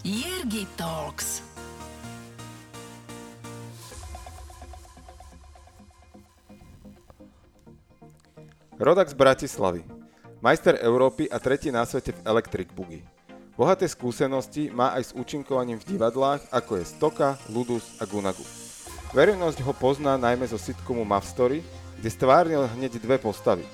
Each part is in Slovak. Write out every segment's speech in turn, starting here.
Jirgi Talks. Rodak z Bratislavy. Majster Európy a tretí na svete v Electric Boogie. Bohaté skúsenosti má aj s účinkovaním v divadlách, ako je Stoka, Ludus a Gunagu. Verejnosť ho pozná najmä zo sitcomu Muff Story, kde stvárnil hneď dve postavy.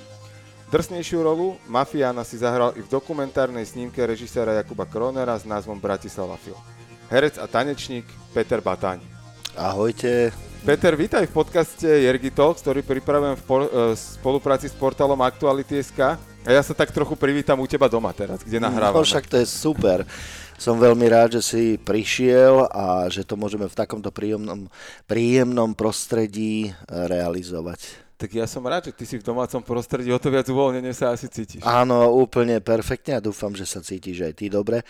Drsnejšiu rolu Mafiána si zahral i v dokumentárnej snímke režiséra Jakuba Kronera s názvom Bratislava Film. Herec a tanečník Peter Batáň. Ahojte. Peter, vítaj v podcaste Jergy Talks, ktorý pripravujem v por- e, spolupráci s portálom Aktuality.sk. A ja sa tak trochu privítam u teba doma teraz, kde nahrávame. No však to je super. Som veľmi rád, že si prišiel a že to môžeme v takomto príjemnom, príjemnom prostredí realizovať. Tak ja som rád, že ty si v domácom prostredí, o to viac uvoľnenie sa asi cítiš. Áno, úplne perfektne a dúfam, že sa cítiš aj ty dobre.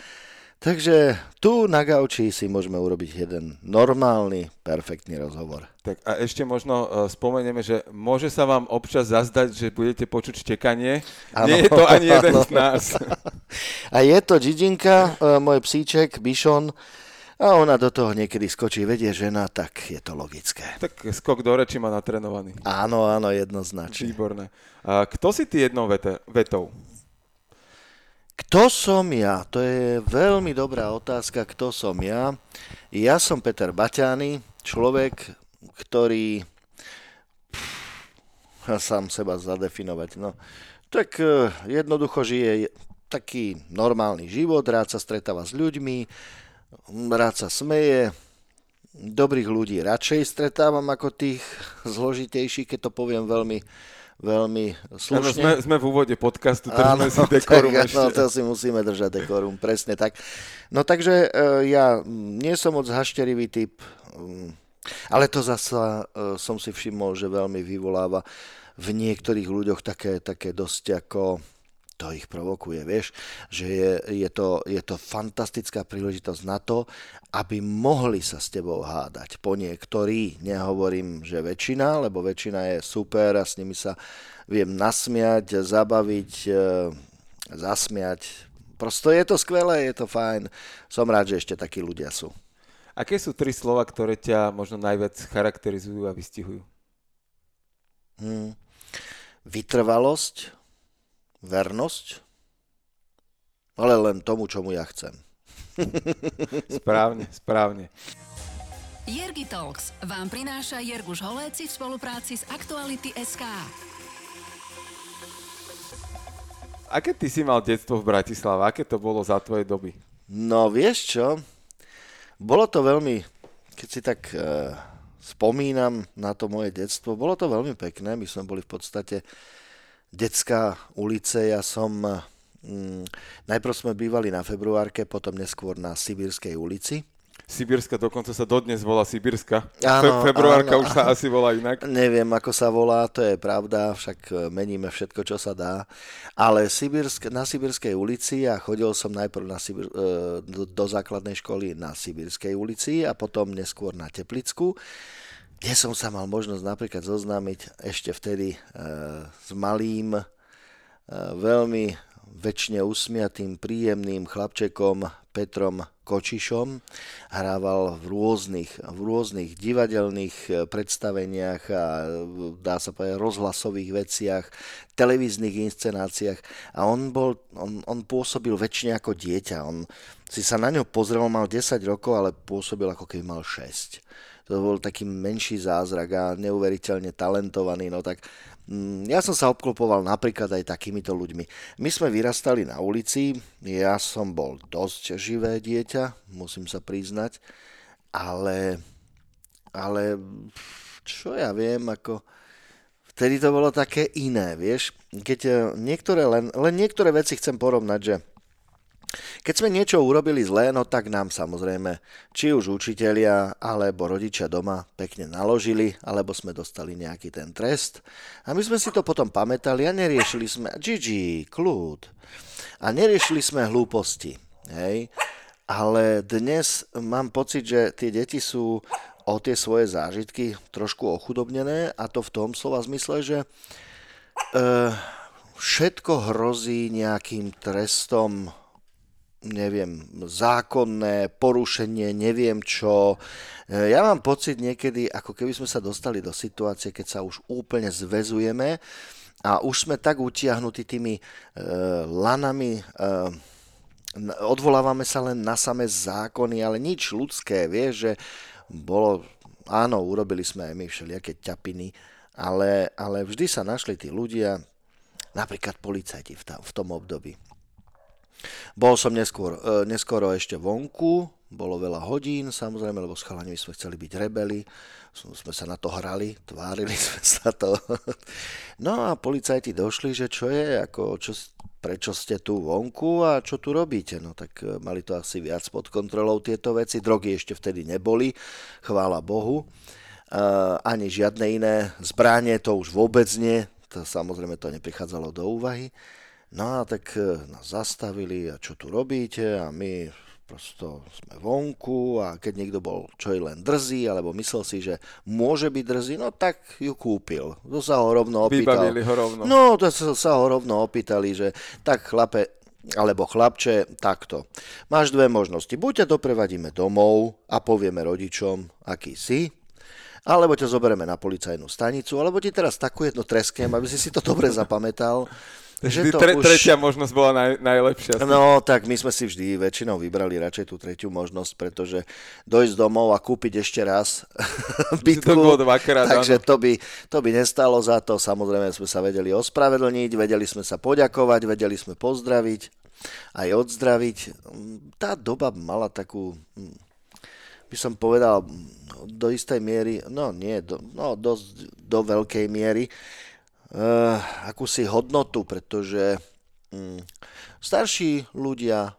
Takže tu na gauči si môžeme urobiť jeden normálny, perfektný rozhovor. Tak a ešte možno uh, spomenieme, že môže sa vám občas zazdať, že budete počuť štekanie. Ano, Nie je to ani jeden ano. z nás. A je to Džidžinka, uh, môj psíček, Bišon, a ona do toho niekedy skočí, vedie žena, tak je to logické. Tak skok do reči má natrenovaný. Áno, áno, jednoznačne. Výborné. A kto si ty jednou vete, vetou? Kto som ja? To je veľmi dobrá otázka, kto som ja. Ja som Peter Baťány, človek, ktorý pff, sám seba zadefinovať. No, tak eh, jednoducho žije taký normálny život, rád sa stretáva s ľuďmi, rád sa smeje, dobrých ľudí radšej stretávam ako tých zložitejších, keď to poviem veľmi veľmi slušne. Ano, sme, sme v úvode podcastu, držíme si dekorum tak, ešte. No, to si musíme držať dekorum, presne tak. No takže uh, ja nie som moc hašterivý typ, ale to zasa uh, som si všimol, že veľmi vyvoláva v niektorých ľuďoch také, také dosť ako to ich provokuje, vieš, že je, je, to, je to fantastická príležitosť na to, aby mohli sa s tebou hádať. Po niektorí, nehovorím, že väčšina, lebo väčšina je super a s nimi sa viem nasmiať, zabaviť, e, zasmiať. Prosto je to skvelé, je to fajn. Som rád, že ešte takí ľudia sú. Aké sú tri slova, ktoré ťa možno najviac charakterizujú a vystihujú? Hmm. Vytrvalosť, vernosť, ale len tomu, čomu ja chcem. správne, správne. Jergi Talks vám prináša Jerguš Holéci v spolupráci s Aktuality SK. Aké ty si mal detstvo v Bratislave? Aké to bolo za tvojej doby? No vieš čo, bolo to veľmi, keď si tak uh, spomínam na to moje detstvo, bolo to veľmi pekné. My sme boli v podstate detská ulice. Ja som... Mm, najprv sme bývali na Februárke, potom neskôr na Sibírskej ulici. Sibírska dokonca sa dodnes volá Sibírska. Áno, Fe- februárka áno, už sa asi volá inak. Neviem, ako sa volá, to je pravda, však e, meníme všetko, čo sa dá. Ale Sibírsk, na Sibírskej ulici a chodil som najprv na Sibír, e, do, do základnej školy na Sibírskej ulici a potom neskôr na Teplicku kde som sa mal možnosť napríklad zoznámiť ešte vtedy e, s malým, e, veľmi väčšine usmiatým, príjemným chlapčekom Petrom Kočišom. Hrával v rôznych, v rôznych divadelných e, predstaveniach a dá sa povedať rozhlasových veciach, televíznych inscenáciách a on, bol, on, on pôsobil väčšine ako dieťa. On si sa na ňo pozrel, mal 10 rokov, ale pôsobil ako keby mal 6 to bol taký menší zázrak a neuveriteľne talentovaný, no tak mm, ja som sa obklopoval napríklad aj takýmito ľuďmi. My sme vyrastali na ulici, ja som bol dosť živé dieťa, musím sa priznať, ale, ale čo ja viem, ako vtedy to bolo také iné, vieš. Keď eh, niektoré, len, len niektoré veci chcem porovnať, že keď sme niečo urobili zlé, no tak nám samozrejme, či už učitelia alebo rodičia doma pekne naložili, alebo sme dostali nejaký ten trest. A my sme si to potom pamätali a neriešili sme, Gigi, kľud. A neriešili sme hlúposti. Hej. Ale dnes mám pocit, že tie deti sú o tie svoje zážitky trošku ochudobnené a to v tom slova zmysle, že uh, všetko hrozí nejakým trestom neviem, zákonné porušenie, neviem čo. E, ja mám pocit niekedy, ako keby sme sa dostali do situácie, keď sa už úplne zväzujeme a už sme tak utiahnutí tými e, lanami, e, odvolávame sa len na samé zákony, ale nič ľudské, vieš, že bolo, áno, urobili sme aj my všelijaké ťapiny, ale, ale vždy sa našli tí ľudia, napríklad policajti v, tam, v tom období. Bol som neskôr, e, neskoro ešte vonku, bolo veľa hodín, samozrejme, lebo s chalani sme chceli byť rebeli, sme sa na to hrali, tvárili sme sa to. No a policajti došli, že čo je, ako, čo, prečo ste tu vonku a čo tu robíte. No tak e, mali to asi viac pod kontrolou tieto veci. Drogy ešte vtedy neboli, chvála Bohu. Uh, ani žiadne iné zbranie, to už vôbec nie. To, samozrejme to neprichádzalo do úvahy. No a tak e, nás zastavili a čo tu robíte a my prosto sme vonku a keď niekto bol čo je len drzý alebo myslel si, že môže byť drzý, no tak ju kúpil. To sa ho rovno opýtal. Vybavili ho rovno. No, to sa, sa ho rovno opýtali, že tak chlape, alebo chlapče, takto. Máš dve možnosti. Buď ťa doprevadíme domov a povieme rodičom, aký si, alebo ťa zoberieme na policajnú stanicu, alebo ti teraz takú jedno treskem, aby si si to dobre zapamätal. Že to tre, už... Tretia možnosť bola naj, najlepšia. No, tak my sme si vždy väčšinou vybrali radšej tú tretiu možnosť, pretože dojsť domov a kúpiť ešte raz bytku, to dvakrát, takže to by, to by nestalo za to. Samozrejme sme sa vedeli ospravedlniť, vedeli sme sa poďakovať, vedeli sme pozdraviť, aj odzdraviť. Tá doba mala takú, by som povedal, do istej miery, no nie, do, no dosť do veľkej miery, uh, akúsi hodnotu, pretože um, starší ľudia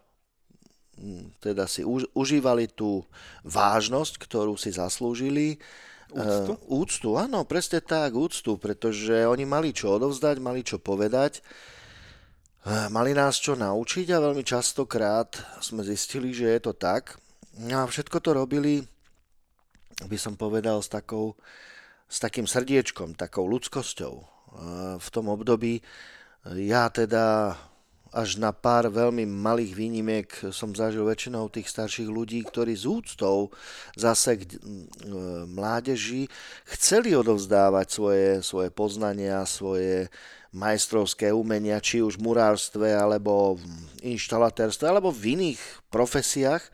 um, teda si už, užívali tú vážnosť, ktorú si zaslúžili. Úctu? Uh, úctu, áno, presne tak, úctu, pretože oni mali čo odovzdať, mali čo povedať, uh, mali nás čo naučiť a veľmi častokrát sme zistili, že je to tak. No a všetko to robili, by som povedal, s, takou, s takým srdiečkom, takou ľudskosťou v tom období. Ja teda až na pár veľmi malých výnimiek som zažil väčšinou tých starších ľudí, ktorí z úctou zase k mládeži chceli odovzdávať svoje, svoje poznania, svoje majstrovské umenia, či už v murárstve, alebo v inštalatérstve, alebo v iných profesiách.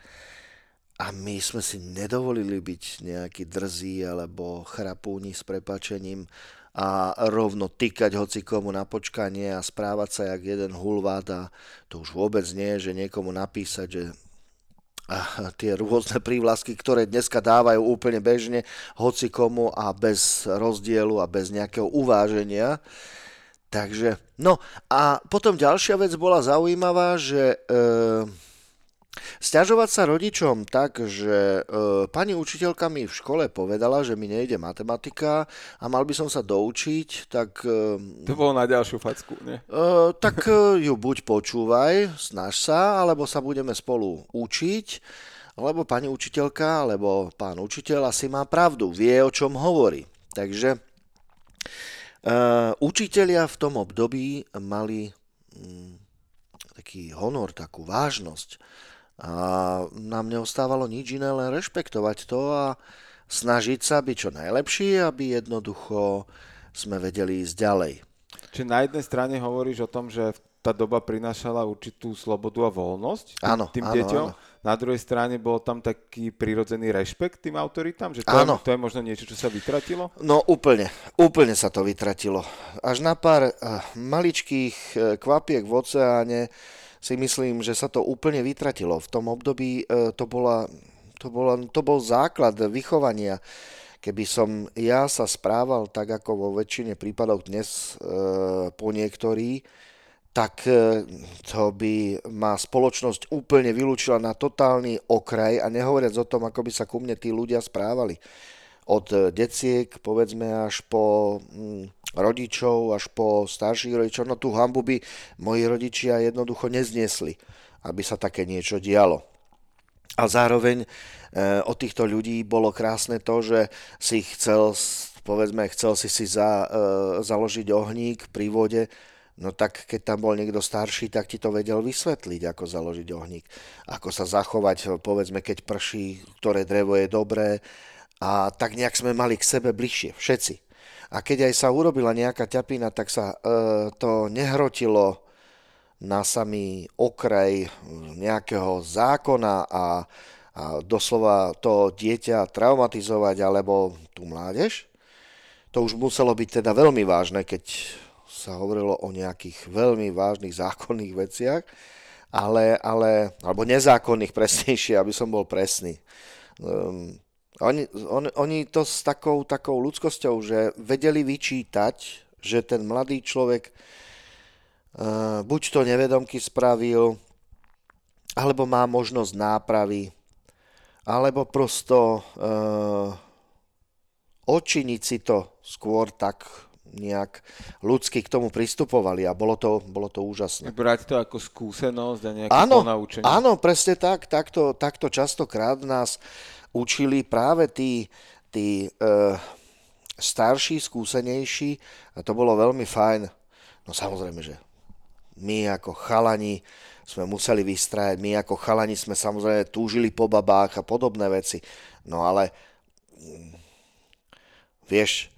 A my sme si nedovolili byť nejaký drzí alebo chrapúni s prepačením a rovno tykať hoci komu na počkanie a správať sa jak jeden hulvát a to už vôbec nie, že niekomu napísať, že a tie rôzne prívlasky, ktoré dneska dávajú úplne bežne hoci komu a bez rozdielu a bez nejakého uváženia. Takže, no a potom ďalšia vec bola zaujímavá, že e, Sťažovať sa rodičom tak, že e, pani učiteľka mi v škole povedala, že mi nejde matematika a mal by som sa doučiť, tak... E, to bolo na ďalšiu facku, nie? E, tak e, ju buď počúvaj, snaž sa, alebo sa budeme spolu učiť, lebo pani učiteľka, alebo pán učiteľ asi má pravdu, vie, o čom hovorí. Takže e, učitelia v tom období mali mm, taký honor, takú vážnosť a nám neostávalo nič iné, len rešpektovať to a snažiť sa byť čo najlepší, aby jednoducho sme vedeli ísť ďalej. Čiže na jednej strane hovoríš o tom, že tá doba prinášala určitú slobodu a voľnosť tým, áno, tým áno, deťom. Áno. Na druhej strane bol tam taký prirodzený rešpekt tým autoritám? Že to, áno. Je, to je možno niečo, čo sa vytratilo? No úplne, úplne sa to vytratilo. Až na pár uh, maličkých uh, kvapiek v oceáne si myslím, že sa to úplne vytratilo. V tom období e, to, bola, to, bola, to bol základ vychovania. Keby som ja sa správal tak, ako vo väčšine prípadov dnes e, po niektorí, tak e, to by ma spoločnosť úplne vylúčila na totálny okraj a nehovoriac o tom, ako by sa ku mne tí ľudia správali. Od deciek, povedzme, až po mm, rodičov až po starších rodičov, no tú hambu by moji rodičia jednoducho nezniesli, aby sa také niečo dialo. A zároveň e, od týchto ľudí bolo krásne to, že si chcel, povedzme, chcel si si za, e, založiť ohník pri vode, No tak keď tam bol niekto starší, tak ti to vedel vysvetliť, ako založiť ohník, ako sa zachovať, povedzme, keď prší, ktoré drevo je dobré. A tak nejak sme mali k sebe bližšie, všetci. A keď aj sa urobila nejaká ťapina, tak sa e, to nehrotilo na samý okraj nejakého zákona a, a doslova to dieťa traumatizovať alebo tú mládež. To už muselo byť teda veľmi vážne, keď sa hovorilo o nejakých veľmi vážnych zákonných veciach, ale, ale alebo nezákonných presnejšie, aby som bol presný. Um, oni, on, oni to s takou, takou ľudskosťou, že vedeli vyčítať, že ten mladý človek uh, buď to nevedomky spravil, alebo má možnosť nápravy, alebo prosto uh, odčiniť si to skôr tak nejak ľudsky k tomu pristupovali a bolo to, bolo to úžasné. Brať to ako skúsenosť a nejaké áno, ponaučenie. Áno, presne tak. Takto, takto častokrát nás učili práve tí, tí e, starší, skúsenejší a to bolo veľmi fajn. No samozrejme, že my ako chalani sme museli vystrajať, my ako chalani sme samozrejme túžili po babách a podobné veci. No ale mm, vieš,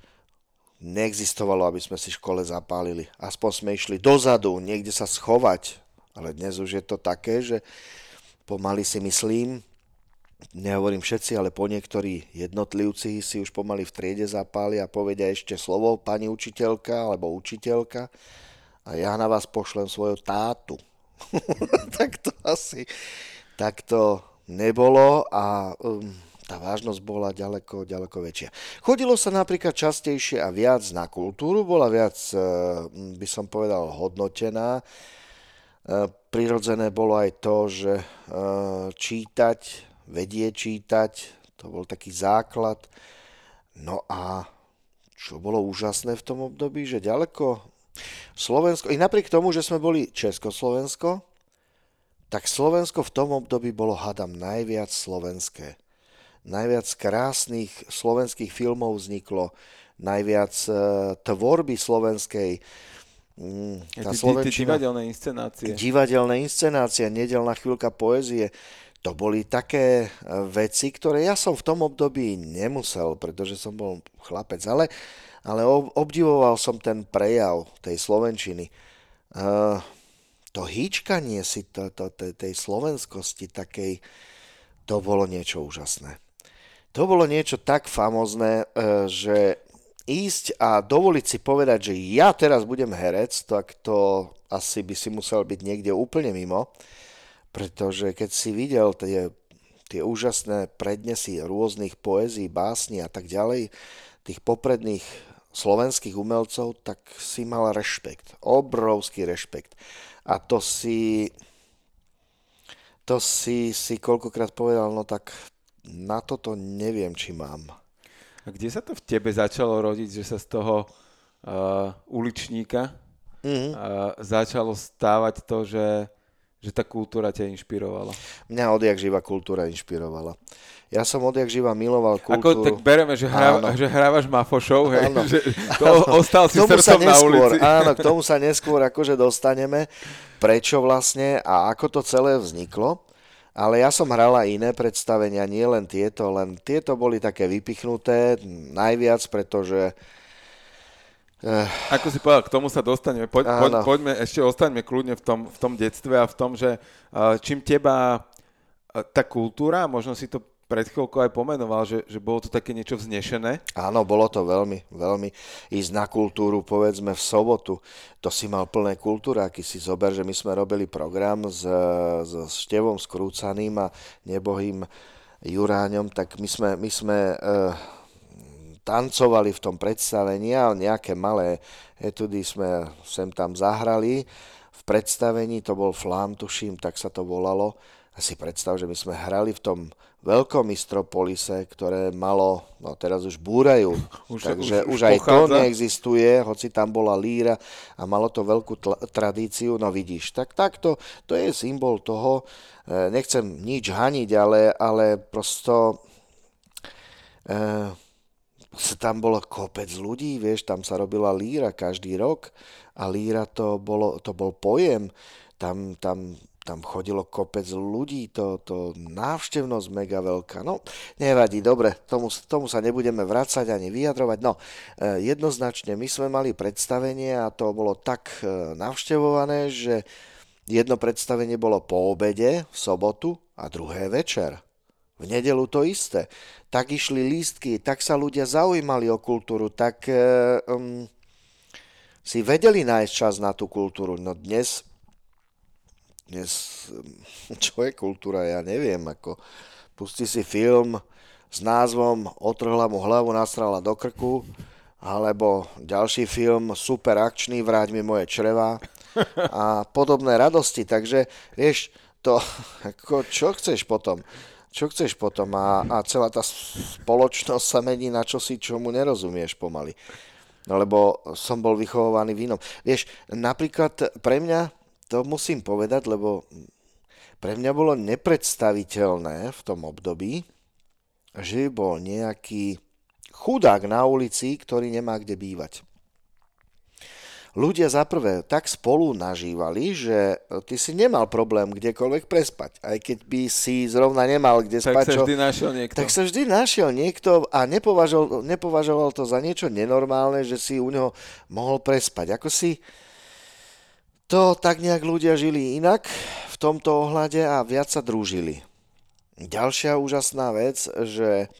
neexistovalo, aby sme si škole zapálili. Aspoň sme išli dozadu, niekde sa schovať. Ale dnes už je to také, že pomaly si myslím, nehovorím všetci, ale po niektorí jednotlivci si už pomaly v triede zapália a povedia ešte slovo pani učiteľka alebo učiteľka a ja na vás pošlem svoju tátu. tak to asi takto nebolo a um, tá vážnosť bola ďaleko, ďaleko väčšia. Chodilo sa napríklad častejšie a viac na kultúru, bola viac, e, by som povedal, hodnotená. E, prirodzené bolo aj to, že e, čítať, vedie čítať, to bol taký základ. No a čo bolo úžasné v tom období, že ďaleko Slovensko, i napriek tomu, že sme boli Československo, tak Slovensko v tom období bolo, hadam, najviac slovenské najviac krásnych slovenských filmov vzniklo, najviac e, tvorby slovenskej. Mm, tá Slovenčina, divadelné inscenácie. Divadelné inscenácie, nedelná chvíľka poezie. To boli také e, veci, ktoré ja som v tom období nemusel, pretože som bol chlapec, ale, ale obdivoval som ten prejav tej Slovenčiny. Uh, to hýčkanie si to, to, to, tej slovenskosti takej, to bolo niečo úžasné to bolo niečo tak famozné, e, že ísť a dovoliť si povedať, že ja teraz budem herec, tak to asi by si musel byť niekde úplne mimo, pretože keď si videl tie, tie úžasné prednesy rôznych poezí, básni a tak ďalej, tých popredných slovenských umelcov, tak si mal rešpekt, obrovský rešpekt. A to si, to si, si koľkokrát povedal, no tak na toto neviem, či mám. A kde sa to v tebe začalo rodiť, že sa z toho uh, uličníka mm-hmm. uh, začalo stávať to, že, že tá kultúra ťa inšpirovala? Mňa odjak živa kultúra inšpirovala. Ja som odjak živa miloval kultúru. Ako tak bereme, že, hra, že hrávaš mafošov, hej? Áno. Že to áno. ostal si srdcom neskôr, na ulici. Áno, k tomu sa neskôr akože dostaneme. Prečo vlastne a ako to celé vzniklo. Ale ja som hral aj iné predstavenia, nie len tieto, len tieto boli také vypichnuté najviac, pretože... Uh, Ako si povedal, k tomu sa dostaneme. Poď, poď, poďme, ešte ostaňme kľudne v tom, v tom detstve a v tom, že uh, čím teba uh, tá kultúra, možno si to pred chvíľkou aj pomenoval, že, že bolo to také niečo vznešené. Áno, bolo to veľmi, veľmi. Ísť na kultúru, povedzme v sobotu, to si mal plné kultúráky. Si zober, že my sme robili program s, s Števom Skrúcaným a nebohým Juráňom, tak my sme, my sme e, tancovali v tom predstavení a nejaké malé etudy sme sem tam zahrali. V predstavení to bol Flám, tuším, tak sa to volalo. A si predstav, že my sme hrali v tom veľkomistropolise, ktoré malo, no teraz už búrajú, už, takže už, už, už aj pochádza. to neexistuje, hoci tam bola líra a malo to veľkú tl- tradíciu, no vidíš, tak takto, to je symbol toho, e, nechcem nič haniť, ale, ale prosto e, tam bolo kopec ľudí, vieš, tam sa robila líra každý rok a líra to, bolo, to bol pojem. Tam, tam, tam chodilo kopec ľudí, to, to návštevnosť mega veľká. No, nevadí, dobre, tomu, tomu sa nebudeme vrácať ani vyjadrovať. No, e, jednoznačne, my sme mali predstavenie a to bolo tak e, navštevované, že jedno predstavenie bolo po obede v sobotu a druhé večer. V nedelu to isté. Tak išli lístky, tak sa ľudia zaujímali o kultúru, tak um, si vedeli nájsť čas na tú kultúru. No dnes, dnes, čo je kultúra, ja neviem, ako pustí si film s názvom Otrhla mu hlavu, nastrala do krku, alebo ďalší film, super akčný, vráť mi moje čreva a podobné radosti. Takže, vieš, to, ako, čo chceš potom? Čo chceš potom? A, a celá tá spoločnosť sa mení na čosi, čomu nerozumieš pomaly. No lebo som bol vychovovaný v inom. Vieš, napríklad pre mňa, to musím povedať, lebo pre mňa bolo nepredstaviteľné v tom období, že bol nejaký chudák na ulici, ktorý nemá kde bývať ľudia zaprvé tak spolu nažívali, že ty si nemal problém kdekoľvek prespať. Aj keď by si zrovna nemal kde tak spať. Tak sa vždy našiel niekto. Tak sa vždy našiel niekto a nepovažoval, nepovažoval to za niečo nenormálne, že si u neho mohol prespať. Ako si to tak nejak ľudia žili inak v tomto ohľade a viac sa družili. Ďalšia úžasná vec, že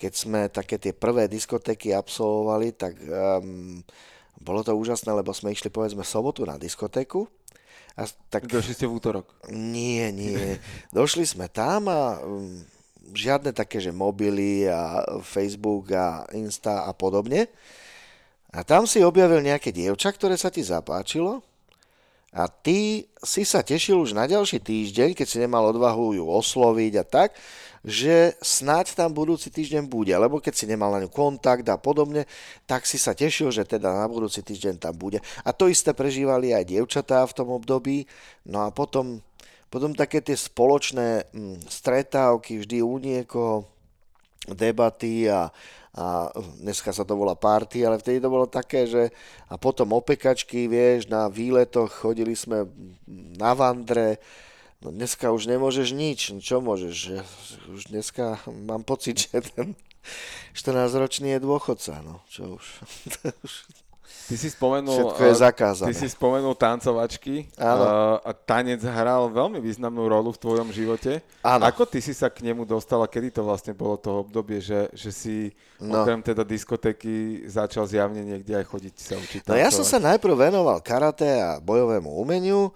keď sme také tie prvé diskotéky absolvovali, tak um, bolo to úžasné, lebo sme išli povedzme sobotu na diskotéku. A tak... Došli ste v útorok? Nie, nie. Došli sme tam a um, žiadne také, že mobily a Facebook a Insta a podobne. A tam si objavil nejaké dievča, ktoré sa ti zapáčilo a ty si sa tešil už na ďalší týždeň, keď si nemal odvahu ju osloviť a tak, že snáď tam budúci týždeň bude, lebo keď si nemal na ňu kontakt a podobne, tak si sa tešil, že teda na budúci týždeň tam bude. A to isté prežívali aj dievčatá v tom období, no a potom, potom také tie spoločné hm, stretávky vždy u niekoho, debaty a, a dneska sa to volá party, ale vtedy to bolo také, že a potom opekačky, vieš, na výletoch chodili sme na vandre, No dneska už nemôžeš nič, čo môžeš? Už dneska mám pocit, že ten 14-ročný je dôchodca, no čo už. Ty si spomenul, Všetko je zakázané. Ty si spomenul tancovačky Áno. a tanec hral veľmi významnú rolu v tvojom živote. Áno. Ako ty si sa k nemu dostala, kedy to vlastne bolo to obdobie, že, že si no. okrem teda diskotéky začal zjavne niekde aj chodiť sa učiť No ja som sa najprv venoval karate a bojovému umeniu,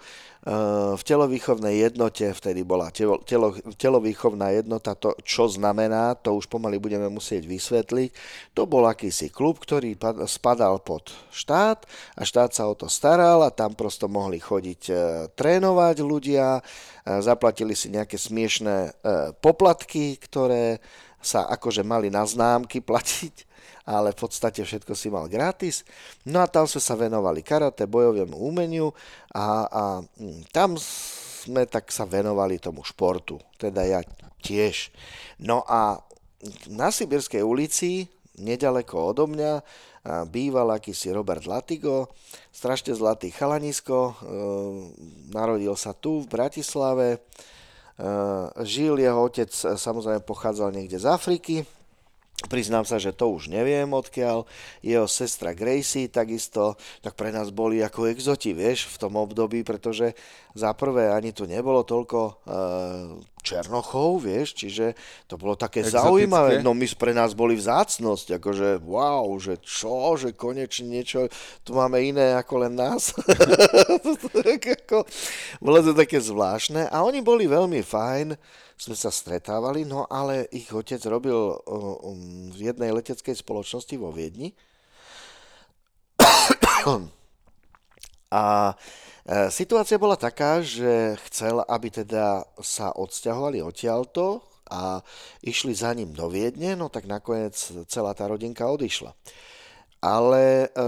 v telovýchovnej jednote, vtedy bola telo, telo, telovýchovná jednota, to čo znamená, to už pomaly budeme musieť vysvetliť. To bol akýsi klub, ktorý spadal pod štát a štát sa o to staral a tam prosto mohli chodiť e, trénovať ľudia, e, zaplatili si nejaké smiešné e, poplatky, ktoré sa akože mali na známky platiť ale v podstate všetko si mal gratis. No a tam sme sa venovali karate, bojovému umeniu a, a mm, tam sme tak sa venovali tomu športu, teda ja tiež. No a na Sibirskej ulici, nedaleko odo mňa, býval akýsi Robert Latigo, strašne zlatý chalanisko, e, narodil sa tu v Bratislave, e, žil jeho otec, samozrejme pochádzal niekde z Afriky, Priznám sa, že to už neviem odkiaľ. Jeho sestra Gracie takisto, tak pre nás boli ako exoti, vieš, v tom období, pretože za prvé ani tu nebolo toľko e, Černochov, vieš, čiže to bolo také Exotické. zaujímavé. No my pre nás boli vzácnosť, akože wow, že čo, že konečne niečo, tu máme iné ako len nás. bolo to také zvláštne a oni boli veľmi fajn sme sa stretávali, no ale ich otec robil um, v jednej leteckej spoločnosti vo Viedni. A situácia bola taká, že chcel, aby teda sa odsťahovali odtiaľto a išli za ním do Viedne, no tak nakoniec celá tá rodinka odišla. Ale e,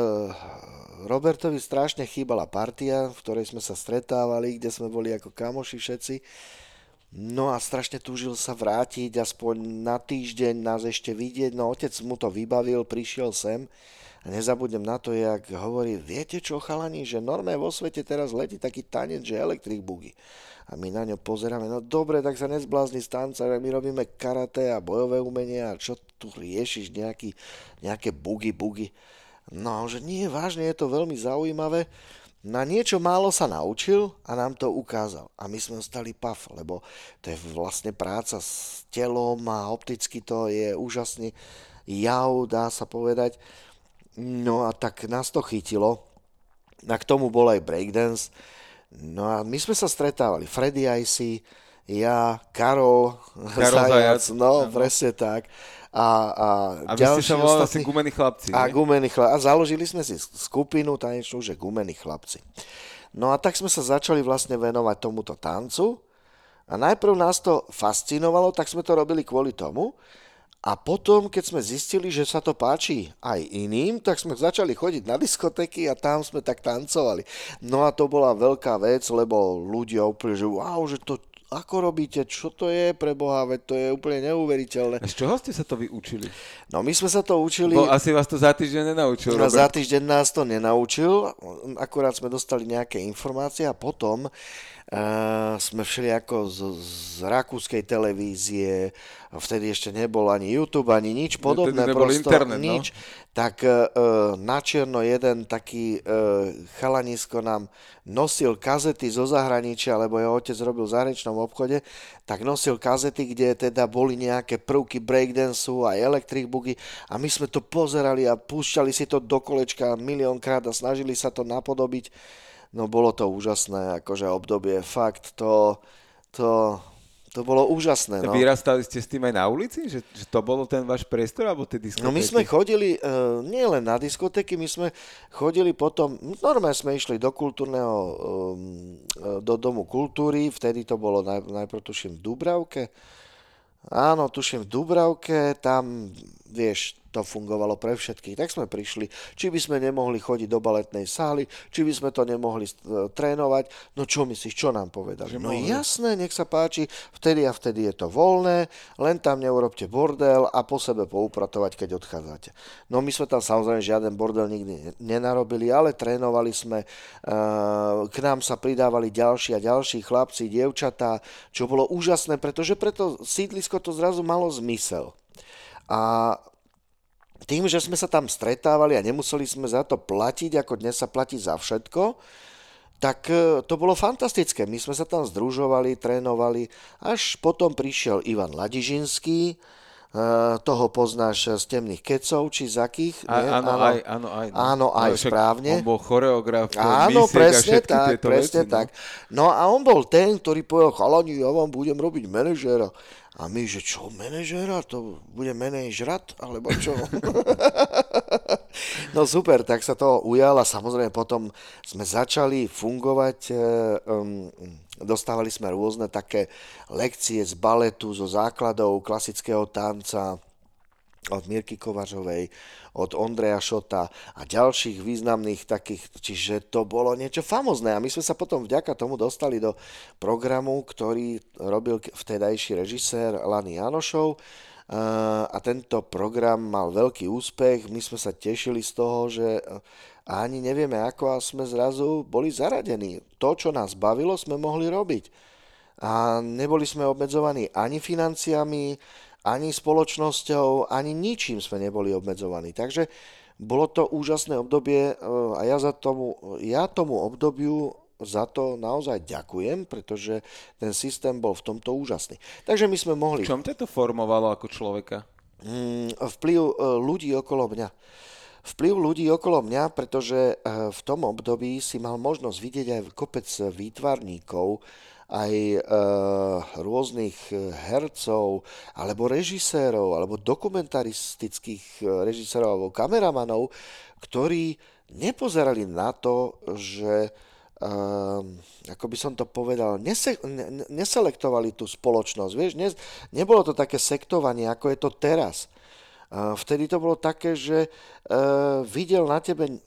Robertovi strašne chýbala partia, v ktorej sme sa stretávali, kde sme boli ako kamoši všetci. No a strašne túžil sa vrátiť, aspoň na týždeň nás ešte vidieť. No otec mu to vybavil, prišiel sem nezabudnem na to, jak hovorí, viete čo chalani, že normé vo svete teraz letí taký tanec, že Electric Boogie. A my na ňo pozeráme, no dobre, tak sa nezblázni z tanca, my robíme karate a bojové umenia a čo tu riešiš, nejaký, nejaké bugy, bugy. No, že nie, vážne, je to veľmi zaujímavé. Na niečo málo sa naučil a nám to ukázal. A my sme ostali paf, lebo to je vlastne práca s telom a opticky to je úžasný jav, dá sa povedať. No a tak nás to chytilo. A k tomu bol aj breakdance. No a my sme sa stretávali. Freddy IC, ja, Karol, Karol Zajac, no, presne tak a, a, a vy ste sa volali asi Gumení chlapci, A Gumení chlapci. A založili sme si skupinu tanečnú, že Gumení chlapci. No a tak sme sa začali vlastne venovať tomuto tancu. A najprv nás to fascinovalo, tak sme to robili kvôli tomu. A potom, keď sme zistili, že sa to páči aj iným, tak sme začali chodiť na diskotéky a tam sme tak tancovali. No a to bola veľká vec, lebo ľudia úplne, že wow, že to ako robíte, čo to je pre Boha, veď to je úplne neuveriteľné. A z čoho ste sa to vyučili? No my sme sa to učili... Bo asi vás to za týždeň nenaučil, no, Za týždeň nás to nenaučil, akurát sme dostali nejaké informácie a potom Uh, sme všeli ako z, z rakúskej televízie, vtedy ešte nebol ani YouTube, ani nič podobné, nebol prosto, internet, no. nič. No? Tak uh, na čierno jeden taký uh, chalanisko nám nosil kazety zo zahraničia, lebo jeho otec robil v zahraničnom obchode, tak nosil kazety, kde teda boli nejaké prvky breakdanceu a electric boogie a my sme to pozerali a púšťali si to do kolečka miliónkrát a snažili sa to napodobiť no bolo to úžasné, akože obdobie, fakt to, to, to bolo úžasné. No. Vyrastali ste s tým aj na ulici? Že, že to bolo ten váš priestor, alebo tie diskotéky? No my sme chodili uh, nie len na diskotéky, my sme chodili potom, normálne sme išli do kultúrneho, um, do Domu kultúry, vtedy to bolo naj, najprv tuším v Dubravke, Áno, tuším v Dubravke, tam, vieš, to fungovalo pre všetkých. Tak sme prišli, či by sme nemohli chodiť do baletnej sály, či by sme to nemohli e, trénovať. No čo myslíš, čo nám povedali? Že no mohli. jasné, nech sa páči, vtedy a vtedy je to voľné, len tam neurobte bordel a po sebe poupratovať, keď odchádzate. No my sme tam samozrejme žiaden bordel nikdy nenarobili, ale trénovali sme, e, k nám sa pridávali ďalší a ďalší chlapci, dievčatá, čo bolo úžasné, pretože preto sídlisko to zrazu malo zmysel. A tým, že sme sa tam stretávali a nemuseli sme za to platiť, ako dnes sa platí za všetko, tak e, to bolo fantastické. My sme sa tam združovali, trénovali, až potom prišiel Ivan Ladižinský, e, toho poznáš z temných kecov, či z akých? A, áno, áno, aj, áno, aj. No. Áno, aj no, správne. On bol choreograf, Áno, presne tak, presne veci, no. tak. No. no a on bol ten, ktorý povedal, chalani, ja vám budem robiť manažéra. A my, že čo, manažera? To bude menej žrat? Alebo čo? no super, tak sa to ujal a samozrejme potom sme začali fungovať, um, dostávali sme rôzne také lekcie z baletu, zo základov klasického tanca, od Mirky Kovařovej, od Ondreja Šota a ďalších významných takých, čiže to bolo niečo famozné a my sme sa potom vďaka tomu dostali do programu, ktorý robil vtedajší režisér Lani Janošov a tento program mal veľký úspech, my sme sa tešili z toho, že ani nevieme ako a sme zrazu boli zaradení. To, čo nás bavilo, sme mohli robiť. A neboli sme obmedzovaní ani financiami, ani spoločnosťou, ani ničím sme neboli obmedzovaní. Takže bolo to úžasné obdobie e, a ja, za tomu, ja tomu obdobiu za to naozaj ďakujem, pretože ten systém bol v tomto úžasný. Takže my sme mohli... V čom to formovalo ako človeka? Mm, vplyv e, ľudí okolo mňa. Vplyv ľudí okolo mňa, pretože e, v tom období si mal možnosť vidieť aj kopec výtvarníkov, aj e, rôznych e, hercov, alebo režisérov, alebo dokumentaristických e, režisérov, alebo kameramanov, ktorí nepozerali na to, že e, ako by som to povedal, nese, ne, neselektovali tú spoločnosť. Vieš, ne, nebolo to také sektovanie, ako je to teraz. E, vtedy to bolo také, že e, videl na tebe,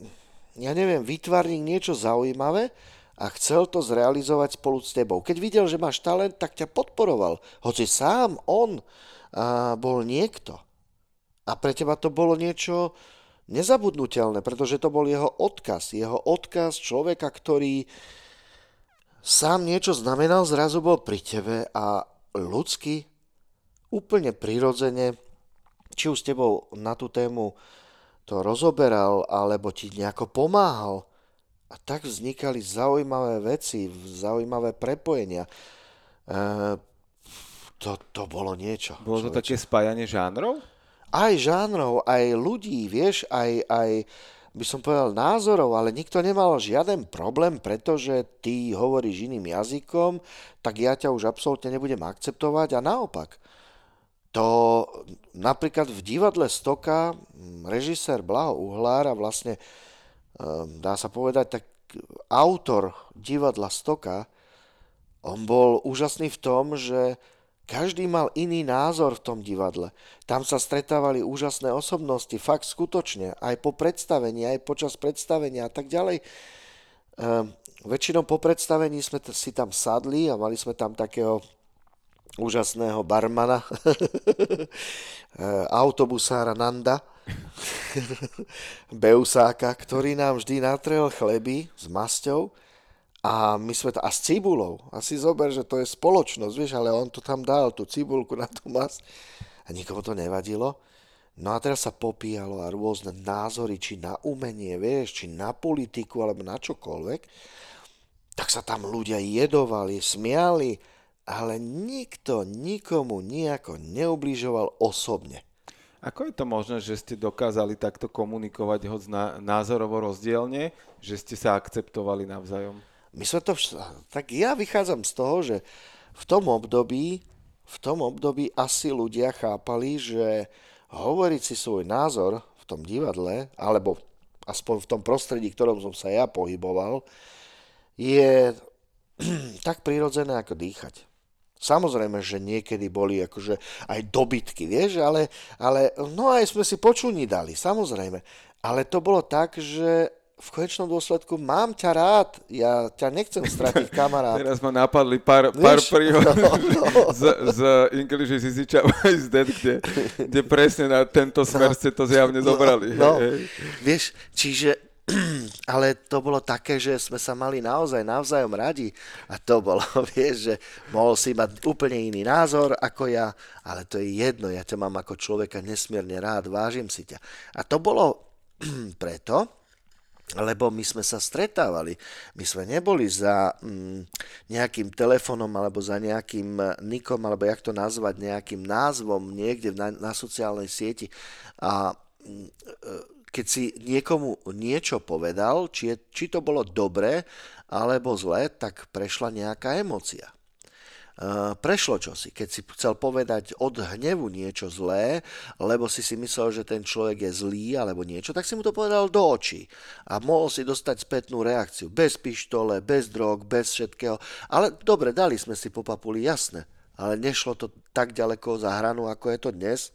ja neviem, vytvarník niečo zaujímavé a chcel to zrealizovať spolu s tebou. Keď videl, že máš talent, tak ťa podporoval. Hoci sám on a, bol niekto. A pre teba to bolo niečo nezabudnutelné, pretože to bol jeho odkaz. Jeho odkaz človeka, ktorý sám niečo znamenal, zrazu bol pri tebe a ľudsky, úplne prirodzene, či už s tebou na tú tému to rozoberal, alebo ti nejako pomáhal. A tak vznikali zaujímavé veci, zaujímavé prepojenia. E, to, to bolo niečo. Bolo to také spájanie žánrov? Aj žánrov, aj ľudí, vieš, aj, aj by som povedal názorov, ale nikto nemal žiaden problém, pretože ty hovoríš iným jazykom, tak ja ťa už absolútne nebudem akceptovať a naopak. To napríklad v divadle Stoka režisér Blaho Uhlár a vlastne ehm, dá sa povedať tak autor divadla Stoka, on bol úžasný v tom, že každý mal iný názor v tom divadle. Tam sa stretávali úžasné osobnosti, fakt skutočne, aj po predstavení, aj počas predstavenia a tak ďalej. Ehm, väčšinou po predstavení sme si tam sadli a mali sme tam takého úžasného barmana, autobusára Nanda, Beusáka, ktorý nám vždy natrel chleby s masťou a my sme a s cibulou. A si zober, že to je spoločnosť, vieš, ale on to tam dal, tú cibulku na tú masť a nikomu to nevadilo. No a teraz sa popíjalo a rôzne názory, či na umenie, vieš, či na politiku, alebo na čokoľvek. Tak sa tam ľudia jedovali, smiali, ale nikto nikomu nejako neubližoval osobne. Ako je to možné, že ste dokázali takto komunikovať hoď názorovo rozdielne, že ste sa akceptovali navzájom? My sme to, tak ja vychádzam z toho, že v tom období, v tom období asi ľudia chápali, že hovoriť si svoj názor v tom divadle, alebo aspoň v tom prostredí, ktorom som sa ja pohyboval, je tak prirodzené ako dýchať. Samozrejme, že niekedy boli akože aj dobytky, vieš, ale, ale no aj sme si počúni dali, samozrejme. Ale to bolo tak, že v konečnom dôsledku mám ťa rád, ja ťa nechcem stratiť kamarát. Teraz ma napadli pár, pár príhod no, no. z, z English is easy is dead, kde, kde presne na tento smer no, ste to zjavne zobrali. No, no. Vieš, čiže ale to bolo také, že sme sa mali naozaj navzájom radi a to bolo, vieš, že mohol si mať úplne iný názor ako ja, ale to je jedno, ja ťa mám ako človeka nesmierne rád, vážim si ťa. A to bolo preto, lebo my sme sa stretávali. My sme neboli za mm, nejakým telefónom alebo za nejakým nikom, alebo jak to nazvať, nejakým názvom niekde na, na sociálnej sieti. A mm, keď si niekomu niečo povedal, či, je, či to bolo dobré alebo zlé, tak prešla nejaká emocia. Uh, prešlo čosi, keď si chcel povedať od hnevu niečo zlé, lebo si si myslel, že ten človek je zlý alebo niečo, tak si mu to povedal do očí a mohol si dostať spätnú reakciu. Bez pištole, bez drog, bez všetkého. Ale dobre, dali sme si po papuli, jasné. Ale nešlo to tak ďaleko za hranu, ako je to dnes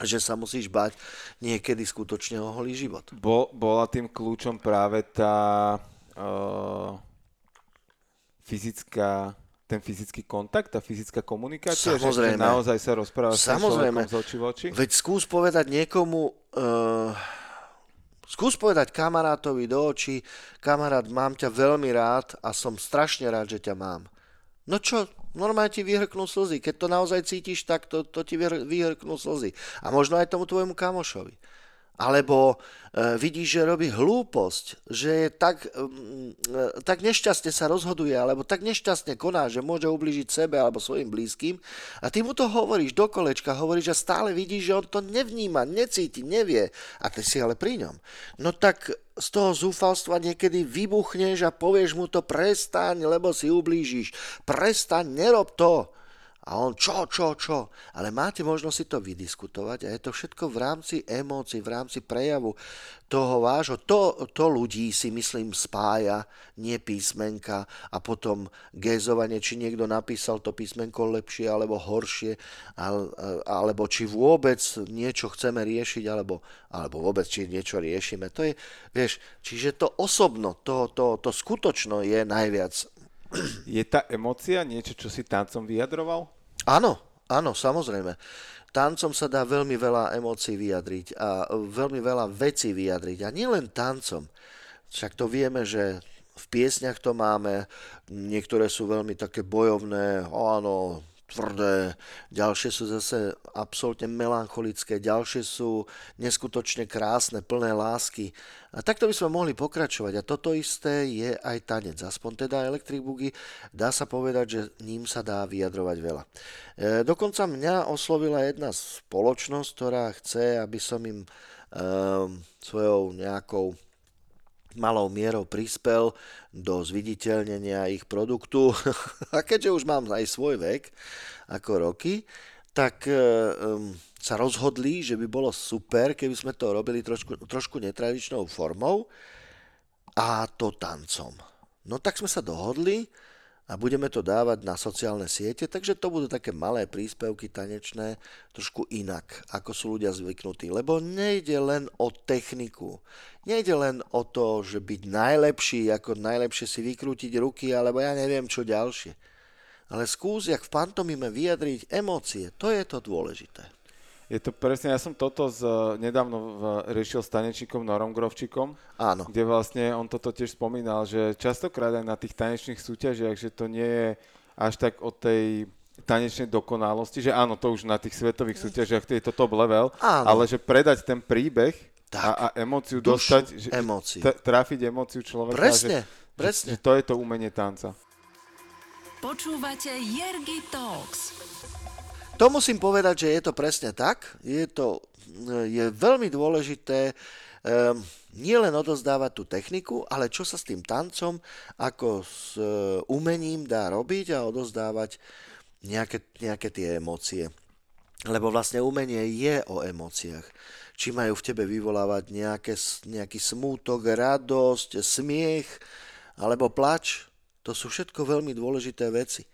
že sa musíš bať niekedy skutočne o holý život. Bol, bola tým kľúčom práve tá uh, fyzická ten fyzický kontakt, tá fyzická komunikácia, Samozrejme. že naozaj sa rozprávaš Samozrejme. s oči v oči? Veď skús povedať niekomu, uh, skús povedať kamarátovi do očí, kamarát, mám ťa veľmi rád a som strašne rád, že ťa mám. No čo, normálne ti vyhrknú slzy. Keď to naozaj cítiš, tak to, to ti vyhrknú slzy. A možno aj tomu tvojmu kamošovi. Alebo e, vidíš, že robí hlúposť, že je tak, mm, e, tak nešťastne sa rozhoduje, alebo tak nešťastne koná, že môže ubližiť sebe alebo svojim blízkym. A ty mu to hovoríš do kolečka, hovoríš a stále vidíš, že on to nevníma, necíti, nevie. A ty si ale pri ňom. No tak z toho zúfalstva niekedy vybuchneš a povieš mu to prestaň, lebo si ublížiš. Prestaň, nerob to. A on, čo, čo, čo? Ale máte možnosť si to vydiskutovať a je to všetko v rámci emócií, v rámci prejavu toho vášho. To, to ľudí si myslím spája, nie písmenka a potom gézovanie, či niekto napísal to písmenko lepšie alebo horšie, alebo či vôbec niečo chceme riešiť, alebo, alebo vôbec či niečo riešime. To je, vieš, čiže to osobno, to, to, to skutočno je najviac je tá emocia niečo, čo si tancom vyjadroval? Áno, áno, samozrejme. Tancom sa dá veľmi veľa emócií vyjadriť a veľmi veľa vecí vyjadriť. A nielen tancom. Však to vieme, že v piesňach to máme, niektoré sú veľmi také bojovné, áno, tvrdé, ďalšie sú zase absolútne melancholické, ďalšie sú neskutočne krásne, plné lásky. A takto by sme mohli pokračovať. A toto isté je aj tanec. Aspoň teda Electric Boogie dá sa povedať, že ním sa dá vyjadrovať veľa. E, dokonca mňa oslovila jedna spoločnosť, ktorá chce, aby som im e, svojou nejakou malou mierou prispel do zviditeľnenia ich produktu. A keďže už mám aj svoj vek, ako roky, tak um, sa rozhodli, že by bolo super, keby sme to robili trošku, trošku netradičnou formou a to tancom. No tak sme sa dohodli, a budeme to dávať na sociálne siete, takže to budú také malé príspevky tanečné, trošku inak, ako sú ľudia zvyknutí. Lebo nejde len o techniku, nejde len o to, že byť najlepší, ako najlepšie si vykrútiť ruky, alebo ja neviem čo ďalšie. Ale skús, jak v pantomime vyjadriť emócie, to je to dôležité. Je to presne, ja som toto z, nedávno v, riešil s tanečníkom Norom Grovčikom, Áno. kde vlastne on toto tiež spomínal, že častokrát aj na tých tanečných súťažiach, že to nie je až tak o tej tanečnej dokonalosti, že áno, to už na tých svetových súťažiach to je to top level, áno. ale že predať ten príbeh tak. a, a emóciu Dušu, dostať, že, emóciu. T- trafiť emóciu človeka. Presne, že, presne. Že, že to je to umenie tanca. Počúvate Jergy Talks. To musím povedať, že je to presne tak. Je to je veľmi dôležité um, nielen odozdávať tú techniku, ale čo sa s tým tancom, ako s uh, umením dá robiť a odozdávať nejaké, nejaké tie emócie. Lebo vlastne umenie je o emóciách. Či majú v tebe vyvolávať nejaké, nejaký smútok, radosť, smiech alebo plač. To sú všetko veľmi dôležité veci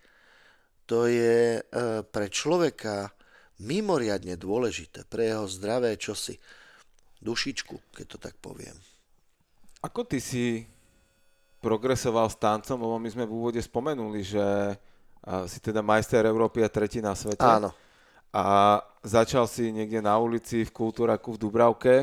to je e, pre človeka mimoriadne dôležité, pre jeho zdravé čosi. Dušičku, keď to tak poviem. Ako ty si progresoval s tancom, lebo my sme v úvode spomenuli, že si teda majster Európy a tretí na svete. Áno. A začal si niekde na ulici v kultúraku v Dubravke.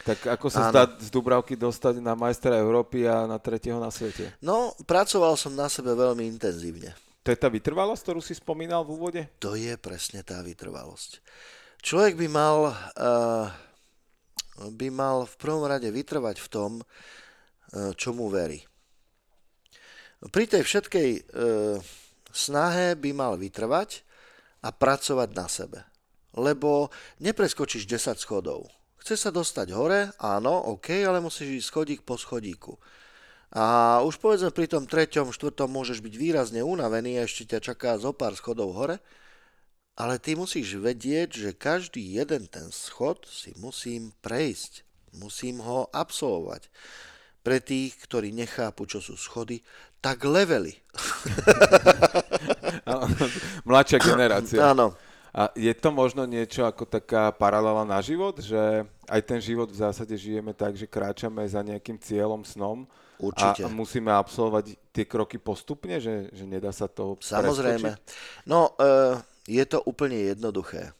Tak ako sa zdá z Dubravky dostať na majstra Európy a na tretieho na svete? No, pracoval som na sebe veľmi intenzívne. To je tá vytrvalosť, ktorú si spomínal v úvode? To je presne tá vytrvalosť. Človek by mal, uh, by mal v prvom rade vytrvať v tom, uh, čo mu verí. Pri tej všetkej uh, snahe by mal vytrvať a pracovať na sebe. Lebo nepreskočíš 10 schodov. Chce sa dostať hore, áno, OK, ale musíš ísť schodík po schodíku. A už povedzme pri tom treťom, štvrtom môžeš byť výrazne unavený a ešte ťa čaká zo pár schodov hore, ale ty musíš vedieť, že každý jeden ten schod si musím prejsť, musím ho absolvovať. Pre tých, ktorí nechápu, čo sú schody, tak levely. Mladšia generácia. Áno. A je to možno niečo ako taká paralela na život, že aj ten život v zásade žijeme tak, že kráčame za nejakým cieľom, snom Určite. A musíme absolvovať tie kroky postupne, že, že nedá sa to Samozrejme. Preskočiť? No, e, je to úplne jednoduché.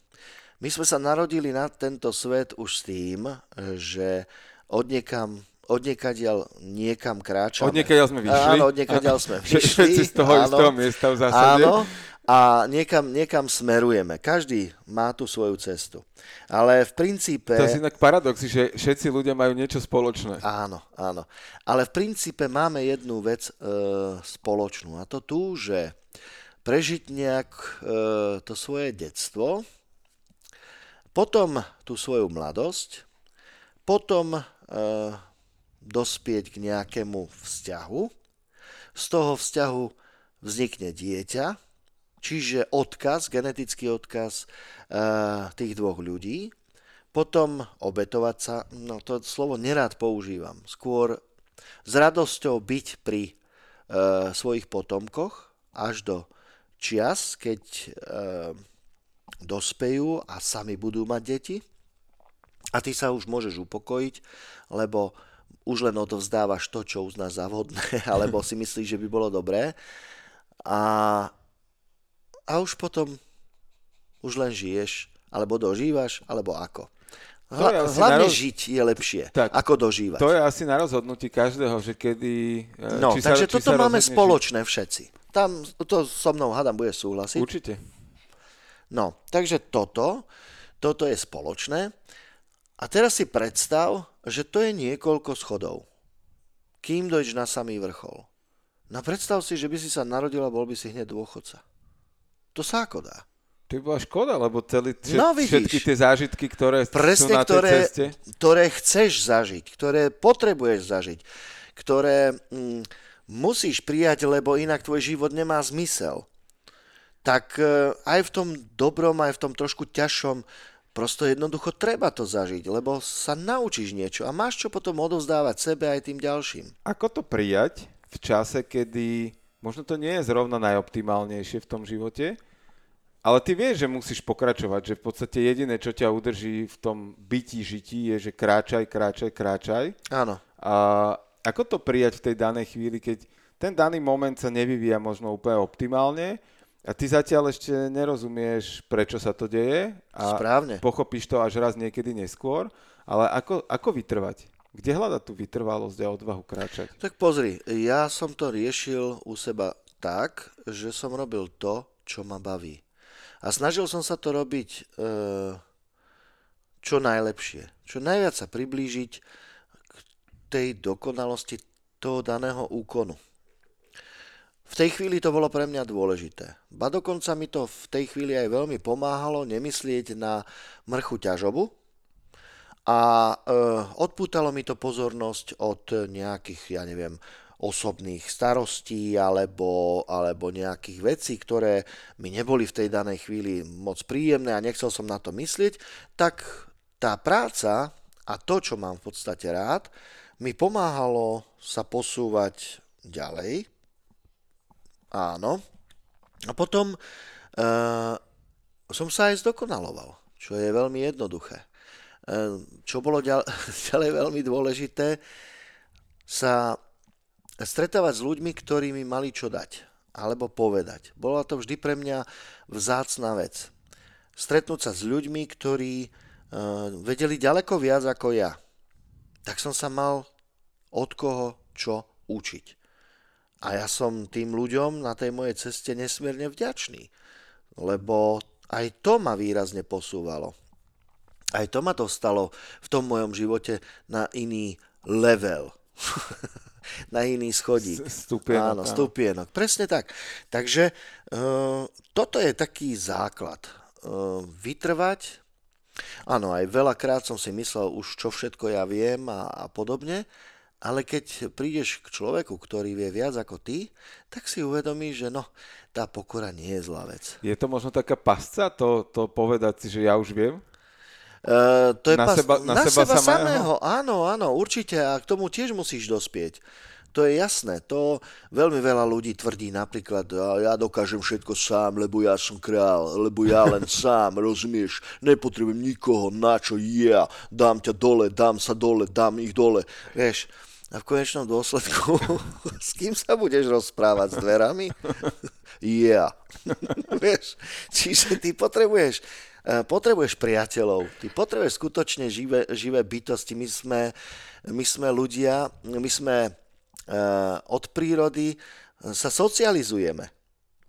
My sme sa narodili na tento svet už s tým, že odniekam odniekadiaľ niekam kráčame. Odniekadiaľ sme vyšli. Áno, odniekadiaľ sme vyšli. Všetci z toho áno, istého miesta v zásade. Áno, a niekam, niekam smerujeme. Každý má tú svoju cestu. Ale v princípe... To je inak paradox, že všetci ľudia majú niečo spoločné. Áno, áno. Ale v princípe máme jednu vec e, spoločnú. A to tu, že prežiť nejak e, to svoje detstvo, potom tú svoju mladosť, potom e, dospieť k nejakému vzťahu, z toho vzťahu vznikne dieťa, čiže odkaz, genetický odkaz uh, tých dvoch ľudí, potom obetovať sa, no to slovo nerád používam, skôr s radosťou byť pri uh, svojich potomkoch až do čias, keď uh, dospejú a sami budú mať deti. A ty sa už môžeš upokojiť, lebo už len odovzdávaš to, čo uznáš za vhodné, alebo si myslíš, že by bolo dobré. A, a už potom už len žiješ, alebo dožívaš, alebo ako. Hla, hlavne roz... žiť je lepšie, tak, ako dožívať. To je asi na rozhodnutí každého, že kedy... E, no, či takže sa, toto máme spoločné žiť. všetci. Tam to so mnou, hádam, bude súhlasiť. Určite. No, takže toto, toto je spoločné. A teraz si predstav, že to je niekoľko schodov. Kým dojdeš na samý vrchol. No predstav si, že by si sa narodil a bol by si hneď dôchodca. To sa ako dá? To by bola škoda, lebo celý, všet, no, všetky tie zážitky, ktoré Presne, sú na tej ktoré, ceste. ktoré chceš zažiť, ktoré potrebuješ zažiť, ktoré mm, musíš prijať, lebo inak tvoj život nemá zmysel tak e, aj v tom dobrom, aj v tom trošku ťažšom, prosto jednoducho treba to zažiť, lebo sa naučíš niečo a máš čo potom odovzdávať sebe aj tým ďalším. Ako to prijať v čase, kedy možno to nie je zrovna najoptimálnejšie v tom živote, ale ty vieš, že musíš pokračovať, že v podstate jediné, čo ťa udrží v tom bytí, žití, je, že kráčaj, kráčaj, kráčaj. Áno. A ako to prijať v tej danej chvíli, keď ten daný moment sa nevyvíja možno úplne optimálne, a ty zatiaľ ešte nerozumieš, prečo sa to deje a Správne. pochopíš to až raz niekedy neskôr, ale ako, ako vytrvať? Kde hľadať tú vytrvalosť a odvahu kráčať? Tak pozri, ja som to riešil u seba tak, že som robil to, čo ma baví. A snažil som sa to robiť e, čo najlepšie. Čo najviac sa priblížiť k tej dokonalosti toho daného úkonu. V tej chvíli to bolo pre mňa dôležité. Ba dokonca mi to v tej chvíli aj veľmi pomáhalo nemyslieť na mrchu ťažobu a e, odpútalo mi to pozornosť od nejakých, ja neviem, osobných starostí alebo, alebo nejakých vecí, ktoré mi neboli v tej danej chvíli moc príjemné a nechcel som na to myslieť, tak tá práca a to, čo mám v podstate rád, mi pomáhalo sa posúvať ďalej, Áno. A potom uh, som sa aj zdokonaloval, čo je veľmi jednoduché. Uh, čo bolo ďalej, veľmi dôležité, sa stretávať s ľuďmi, ktorí mi mali čo dať alebo povedať. Bola to vždy pre mňa vzácná vec. Stretnúť sa s ľuďmi, ktorí uh, vedeli ďaleko viac ako ja. Tak som sa mal od koho čo učiť. A ja som tým ľuďom na tej mojej ceste nesmierne vďačný, lebo aj to ma výrazne posúvalo. Aj to ma dostalo v tom mojom živote na iný level. na iný schodík. Stupienok. Áno, stupienok. Presne tak. Takže uh, toto je taký základ. Uh, vytrvať. Áno, aj veľakrát som si myslel už, čo všetko ja viem a, a podobne. Ale keď prídeš k človeku, ktorý vie viac ako ty, tak si uvedomíš, že no, tá pokora nie je zlá vec. Je to možno taká pasca, to, to povedať si, že ja už viem? Uh, to je na pas, seba, na, na seba, seba samého. Áno, áno, určite. A k tomu tiež musíš dospieť. To je jasné, to veľmi veľa ľudí tvrdí napríklad, ja dokážem všetko sám, lebo ja som král, lebo ja len sám, rozumieš, nepotrebujem nikoho, na čo ja, dám ťa dole, dám sa dole, dám ich dole, vieš. A v konečnom dôsledku, s kým sa budeš rozprávať? S dverami? Ja. Yeah. Vieš, čiže ty potrebuješ, potrebuješ priateľov, ty potrebuješ skutočne živé, živé bytosti. My sme, my sme ľudia, my sme uh, od prírody eh, sa socializujeme.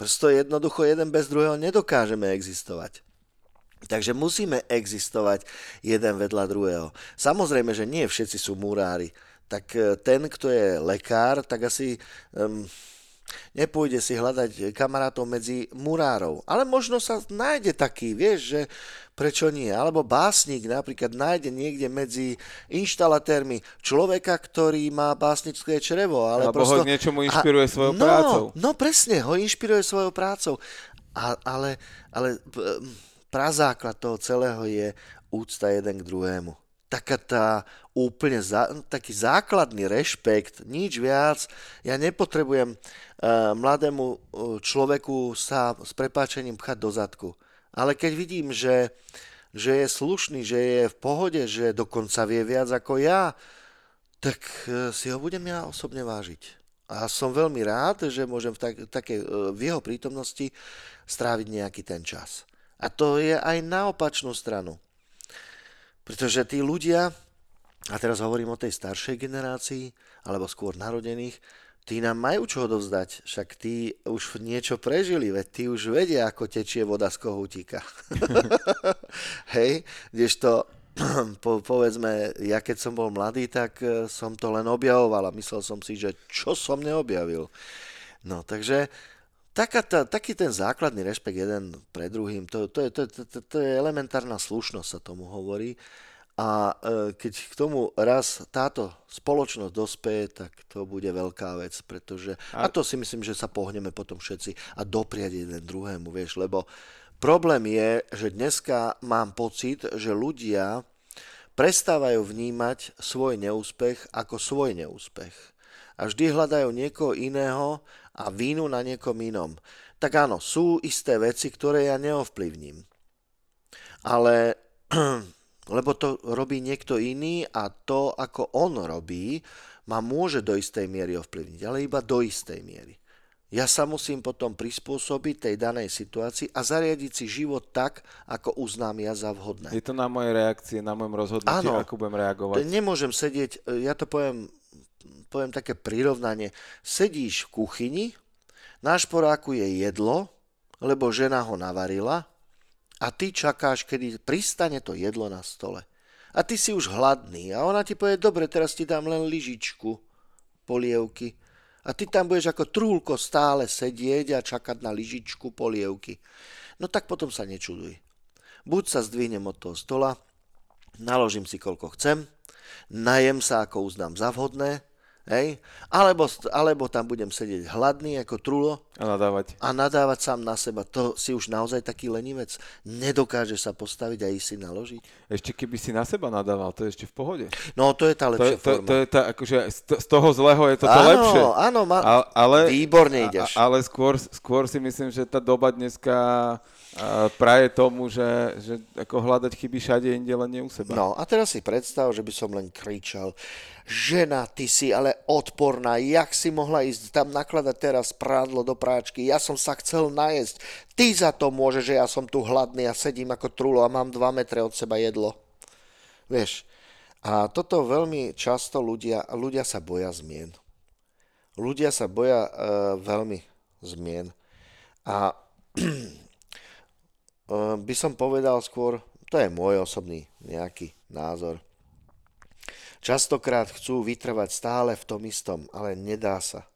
Prosto jednoducho jeden bez druhého nedokážeme existovať. Takže musíme existovať jeden vedľa druhého. Samozrejme, že nie všetci sú murári tak e, ten, kto je lekár, tak asi um, nepôjde si hľadať kamarátov medzi murárov. Ale možno sa nájde taký, vieš, že prečo nie? Alebo básnik napríklad nájde niekde medzi inštalatérmi človeka, ktorý má básnické črevo. Ale Alebo prosto... ho niečomu inšpiruje a, svojou no, prácou. No presne, ho inšpiruje svojou prácou. A, ale, ale prazáklad toho celého je úcta jeden k druhému taká tá úplne zá, taký základný rešpekt, nič viac. Ja nepotrebujem uh, mladému uh, človeku sa s prepáčením pchať do zadku. Ale keď vidím, že, že je slušný, že je v pohode, že dokonca vie viac ako ja, tak uh, si ho budem ja osobne vážiť. A som veľmi rád, že môžem v, tak, také, v jeho prítomnosti stráviť nejaký ten čas. A to je aj na opačnú stranu. Pretože tí ľudia, a teraz hovorím o tej staršej generácii, alebo skôr narodených, tí nám majú čo odovzdať, však tí už niečo prežili, veď tí už vedia, ako tečie voda z kohútika. Hej, kdežto po, povedzme, ja keď som bol mladý, tak e, som to len objavoval a myslel som si, že čo som neobjavil. No, takže taká tá, taký ten základný rešpekt jeden pre druhým, to, to, je, to, to, to je elementárna slušnosť, sa tomu hovorí. A e, keď k tomu raz táto spoločnosť dospeje, tak to bude veľká vec, pretože, a... a to si myslím, že sa pohneme potom všetci a dopriať jeden druhému, vieš, lebo problém je, že dneska mám pocit, že ľudia prestávajú vnímať svoj neúspech ako svoj neúspech. A vždy hľadajú niekoho iného a vínu na niekom inom. Tak áno, sú isté veci, ktoré ja neovplyvním. Ale lebo to robí niekto iný a to, ako on robí, ma môže do istej miery ovplyvniť, ale iba do istej miery. Ja sa musím potom prispôsobiť tej danej situácii a zariadiť si život tak, ako uznám ja za vhodné. Je to na moje reakcie, na mojom rozhodnutí, ako budem reagovať. Nemôžem sedieť, ja to poviem, poviem také prirovnanie. Sedíš v kuchyni, na šporáku je jedlo, lebo žena ho navarila a ty čakáš, kedy pristane to jedlo na stole. A ty si už hladný a ona ti povie, dobre, teraz ti dám len lyžičku polievky. A ty tam budeš ako trúlko stále sedieť a čakať na lyžičku polievky. No tak potom sa nečuduj. Buď sa zdvihnem od toho stola, naložím si koľko chcem, najem sa ako uznám za vhodné, Hej? Alebo, alebo tam budem sedieť hladný ako trulo a nadávať. a nadávať sám na seba. To si už naozaj taký lenivec. Nedokáže sa postaviť a ísť si naložiť. Ešte keby si na seba nadával, to je ešte v pohode. No to je tá lepšia to, forma. To, to je tá, akože z toho zlého je to áno, lepšie. Áno, ma... ale, výborne ideš. Ale skôr, skôr si myslím, že tá doba dneska praje tomu, že, že ako hľadať chyby všade inde len nie u seba. No a teraz si predstav, že by som len kričal, žena, ty si ale odporná, jak si mohla ísť tam nakladať teraz prádlo do práčky, ja som sa chcel najesť, ty za to môže, že ja som tu hladný a sedím ako trulo a mám 2 metre od seba jedlo. Vieš, a toto veľmi často ľudia, ľudia sa boja zmien. Ľudia sa boja uh, veľmi zmien. A Ehm, by som povedal skôr, to je môj osobný nejaký názor. Častokrát chcú vytrvať stále v tom istom, ale nedá sa.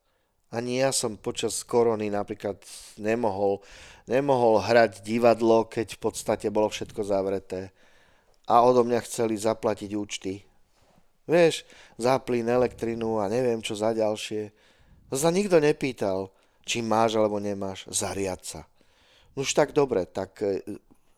Ani ja som počas korony napríklad nemohol, nemohol hrať divadlo, keď v podstate bolo všetko zavreté. A odo mňa chceli zaplatiť účty. Vieš, zaplín elektrinu a neviem čo za ďalšie. Sa nikto nepýtal, či máš alebo nemáš, zariad sa. No už tak dobre, tak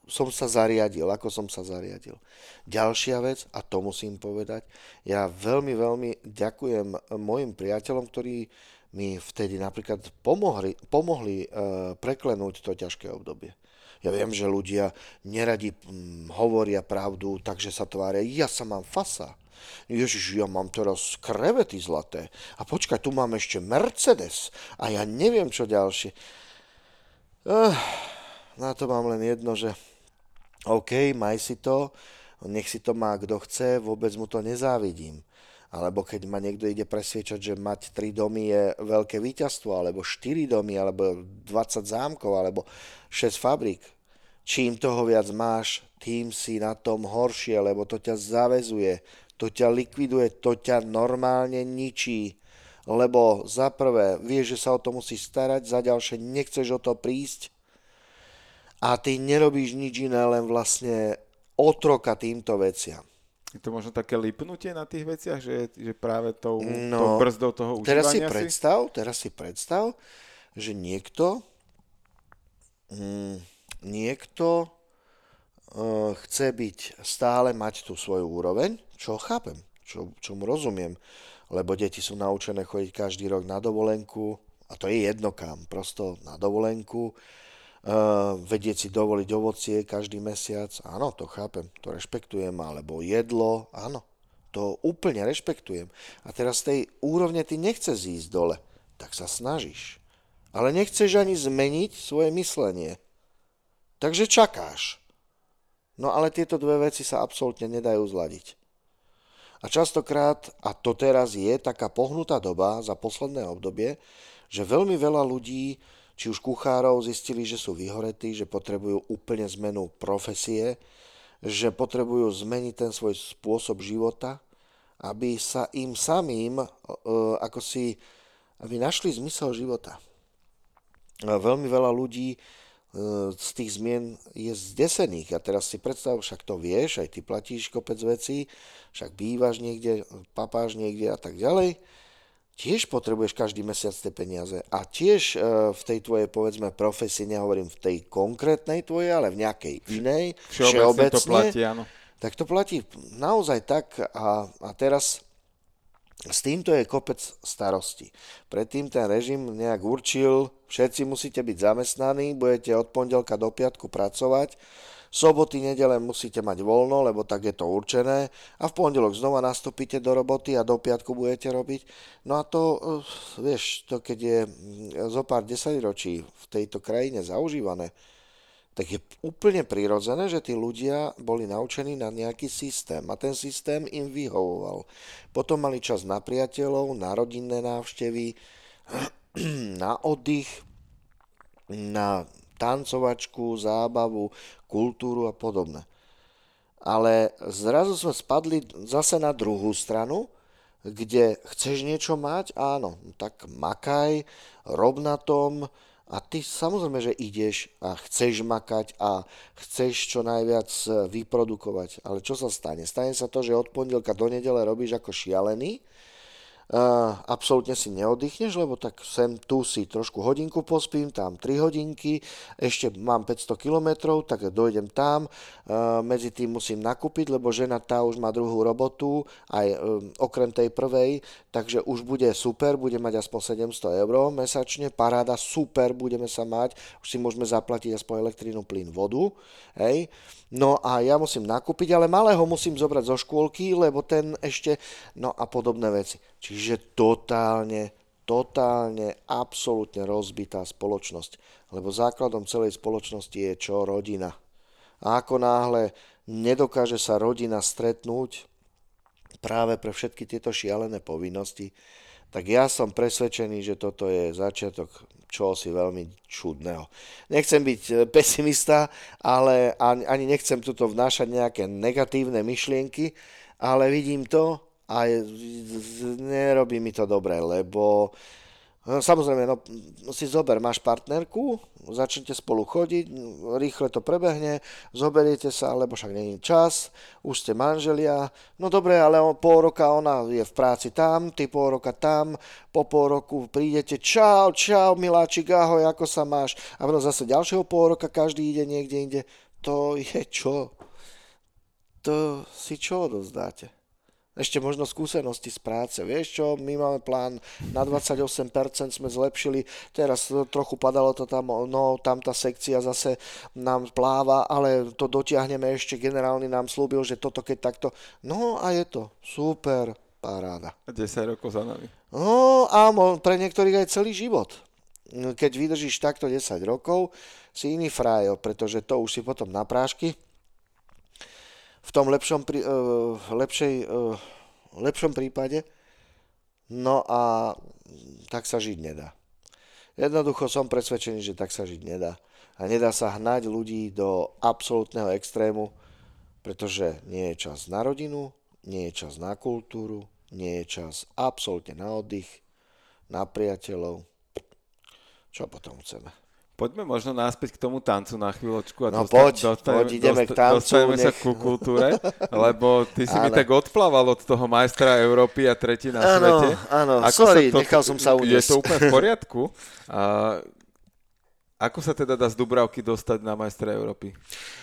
som sa zariadil, ako som sa zariadil. Ďalšia vec, a to musím povedať, ja veľmi, veľmi ďakujem mojim priateľom, ktorí mi vtedy napríklad pomohli, pomohli uh, preklenúť to ťažké obdobie. Ja viem, že ľudia neradi hm, hovoria pravdu, takže sa tvária, ja sa mám fasa. Ježiš, ja mám teraz krevety zlaté. A počkaj, tu mám ešte Mercedes. A ja neviem, čo ďalšie. Uh, na to mám len jedno, že OK, maj si to, nech si to má kto chce, vôbec mu to nezávidím. Alebo keď ma niekto ide presviečať, že mať 3 domy je veľké víťazstvo, alebo 4 domy, alebo 20 zámkov, alebo 6 fabrík. Čím toho viac máš, tým si na tom horšie, lebo to ťa zavezuje, to ťa likviduje, to ťa normálne ničí. lebo za prvé vieš, že sa o to musíš starať, za ďalšie nechceš o to prísť a ty nerobíš nič iné, len vlastne otroka týmto veciam. Je to možno také lipnutie na tých veciach, že, že práve tou, no, tou brzdou toho užívania teraz si, predstav, teraz si predstav, že niekto mm, niekto uh, chce byť stále mať tú svoju úroveň, čo chápem, čo, čo mu rozumiem lebo deti sú naučené chodiť každý rok na dovolenku, a to je jedno kam, prosto na dovolenku, vedieť si dovoliť ovocie každý mesiac, áno, to chápem, to rešpektujem, alebo jedlo, áno, to úplne rešpektujem. A teraz z tej úrovne ty nechceš ísť dole, tak sa snažíš. Ale nechceš ani zmeniť svoje myslenie. Takže čakáš. No ale tieto dve veci sa absolútne nedajú zladiť. A častokrát, a to teraz je taká pohnutá doba za posledné obdobie, že veľmi veľa ľudí, či už kuchárov, zistili, že sú vyhoretí, že potrebujú úplne zmenu profesie, že potrebujú zmeniť ten svoj spôsob života, aby sa im samým, e, ako si, aby našli zmysel života. Veľmi veľa ľudí E, z tých zmien je zdesených. A teraz si predstav, však to vieš, aj ty platíš kopec vecí, však bývaš niekde, papáš niekde a tak ďalej. Tiež potrebuješ každý mesiac tie peniaze. A tiež e, v tej tvojej, povedzme, profesii, nehovorím v tej konkrétnej tvojej, ale v nejakej inej, všeobecne, to platí, áno. tak to platí naozaj tak. A, a teraz s týmto je kopec starosti. Predtým ten režim nejak určil, všetci musíte byť zamestnaní, budete od pondelka do piatku pracovať, soboty, nedele musíte mať voľno, lebo tak je to určené a v pondelok znova nastúpite do roboty a do piatku budete robiť. No a to, eh, vieš, to keď je mm, zo pár desaťročí v tejto krajine zaužívané, tak je úplne prirodzené, že tí ľudia boli naučení na nejaký systém a ten systém im vyhovoval. Potom mali čas na priateľov, na rodinné návštevy, na oddych, na tancovačku, zábavu, kultúru a podobne. Ale zrazu sme spadli zase na druhú stranu, kde chceš niečo mať, áno, tak makaj, rob na tom, a ty samozrejme, že ideš a chceš makať a chceš čo najviac e, vyprodukovať. Ale čo sa stane? Stane sa to, že od pondelka do nedele robíš ako šialený Absolútne si neoddychneš, lebo tak sem tu si trošku hodinku pospím, tam 3 hodinky, ešte mám 500 km, tak dojdem tam, medzi tým musím nakúpiť, lebo žena tá už má druhú robotu, aj um, okrem tej prvej, takže už bude super, bude mať aspoň 700 eur mesačne, paráda, super, budeme sa mať, už si môžeme zaplatiť aspoň elektrínu, plyn, vodu, hej. No a ja musím nakúpiť, ale malého musím zobrať zo škôlky, lebo ten ešte, no a podobné veci. Čiže totálne, totálne, absolútne rozbitá spoločnosť. Lebo základom celej spoločnosti je čo? Rodina. A ako náhle nedokáže sa rodina stretnúť práve pre všetky tieto šialené povinnosti, tak ja som presvedčený, že toto je začiatok čosi veľmi čudného. Nechcem byť e, pesimista, ale ani nechcem tuto vnášať nejaké negatívne myšlienky, ale vidím to a nerobí mi to dobre, lebo No, samozrejme, no, si zober, máš partnerku, začnete spolu chodiť, rýchle to prebehne, zoberiete sa, lebo však není čas, už ste manželia, no dobre, ale pol roka ona je v práci tam, ty pol roka tam, po pol roku prídete, čau, čau, miláčik, ahoj, ako sa máš, a potom zase ďalšieho pol roka každý ide niekde inde, to je čo? To si čo odozdáte? Ešte možno skúsenosti z práce. Vieš čo, my máme plán, na 28% sme zlepšili, teraz trochu padalo to tam, no tam tá sekcia zase nám pláva, ale to dotiahneme ešte, generálny nám slúbil, že toto keď takto, no a je to super, paráda. A 10 rokov za nami. No a pre niektorých aj celý život. Keď vydržíš takto 10 rokov, si iný frajo, pretože to už si potom na prášky, v tom lepšom, uh, lepšej, uh, lepšom prípade. No a tak sa žiť nedá. Jednoducho som presvedčený, že tak sa žiť nedá. A nedá sa hnať ľudí do absolútneho extrému, pretože nie je čas na rodinu, nie je čas na kultúru, nie je čas absolútne na oddych. na priateľov. Čo potom chceme? Poďme možno náspäť k tomu tancu na chvíľočku a no dosta- poď, dostaneme, poď, ideme k tancu, dostaneme sa nech- ku kultúre, lebo ty si mi Ale- tak odplával od toho majstra Európy a tretí na Áno, svete. áno, sorry, nechal som sa Je uniesť. to úplne v poriadku. A ako sa teda dá z Dubravky dostať na majstra Európy?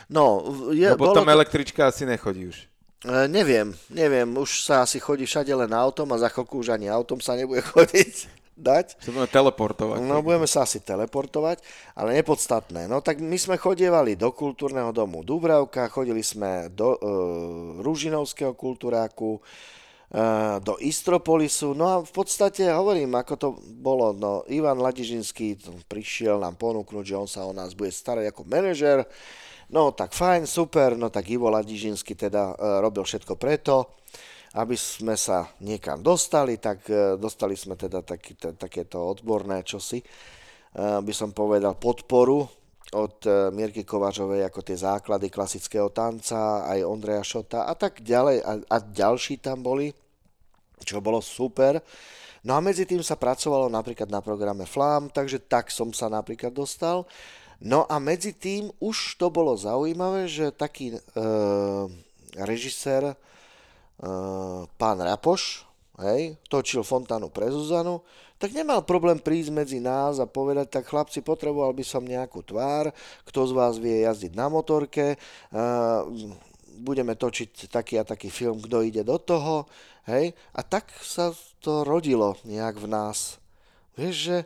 No, je, Lebo bolo tam to, električka asi nechodí už. e, neviem, neviem, už sa asi chodí všade len autom a za chvíľku už ani autom sa nebude chodiť dať. Sa budeme teleportovať. No, budeme sa asi teleportovať, ale nepodstatné. No, tak my sme chodievali do kultúrneho domu Dubravka, chodili sme do e, Ružinovského kultúráku, e, do Istropolisu. No a v podstate hovorím, ako to bolo. No, Ivan Ladižinský prišiel nám ponúknuť, že on sa o nás bude starať ako manažer. No tak fajn, super, no tak Ivo Ladižinský teda e, robil všetko preto, aby sme sa niekam dostali, tak e, dostali sme teda taký, takéto odborné čosi, e, by som povedal podporu od e, Mierky Kovačovej ako tie základy klasického tanca, aj Ondreja Šota a tak ďalej a, a ďalší tam boli, čo bolo super. No a medzi tým sa pracovalo napríklad na programe Flam, takže tak som sa napríklad dostal. No a medzi tým už to bolo zaujímavé, že taký e, režisér, pán Rapoš, hej, točil Fontánu pre Zuzanu, tak nemal problém prísť medzi nás a povedať, tak chlapci, potreboval by som nejakú tvár, kto z vás vie jazdiť na motorke, e, budeme točiť taký a taký film, kto ide do toho, hej, a tak sa to rodilo nejak v nás. Vieš, že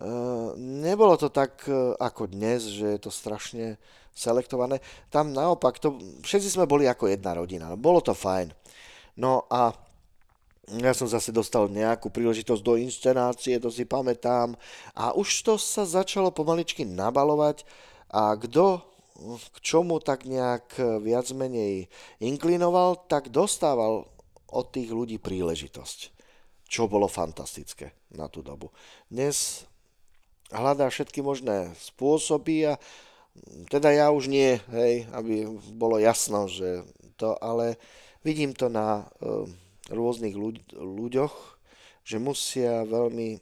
Uh, nebolo to tak uh, ako dnes, že je to strašne selektované. Tam naopak, to, všetci sme boli ako jedna rodina. Bolo to fajn. No a ja som zase dostal nejakú príležitosť do inscenácie, to si pamätám. A už to sa začalo pomaličky nabalovať a kto k čomu tak nejak viac menej inklinoval, tak dostával od tých ľudí príležitosť. Čo bolo fantastické na tú dobu. Dnes hľadá všetky možné spôsoby a teda ja už nie, hej, aby bolo jasno, že to, ale vidím to na uh, rôznych ľuď, ľuďoch, že musia veľmi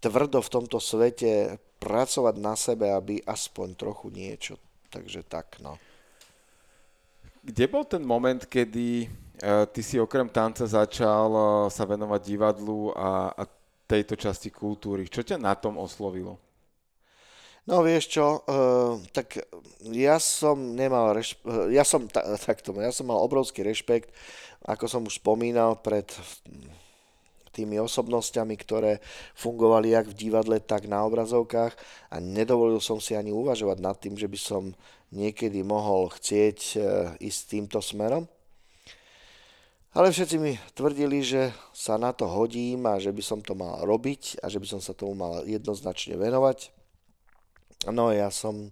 tvrdo v tomto svete pracovať na sebe, aby aspoň trochu niečo. Takže tak, no. Kde bol ten moment, kedy uh, ty si okrem tanca začal uh, sa venovať divadlu a, a tejto časti kultúry? Čo ťa na tom oslovilo? No vieš čo, uh, tak ja som nemal, reš- ja som ta- takto, ja som mal obrovský rešpekt, ako som už spomínal, pred tými osobnosťami, ktoré fungovali jak v divadle, tak na obrazovkách a nedovolil som si ani uvažovať nad tým, že by som niekedy mohol chcieť uh, ísť týmto smerom. Ale všetci mi tvrdili, že sa na to hodím a že by som to mal robiť a že by som sa tomu mal jednoznačne venovať. No ja som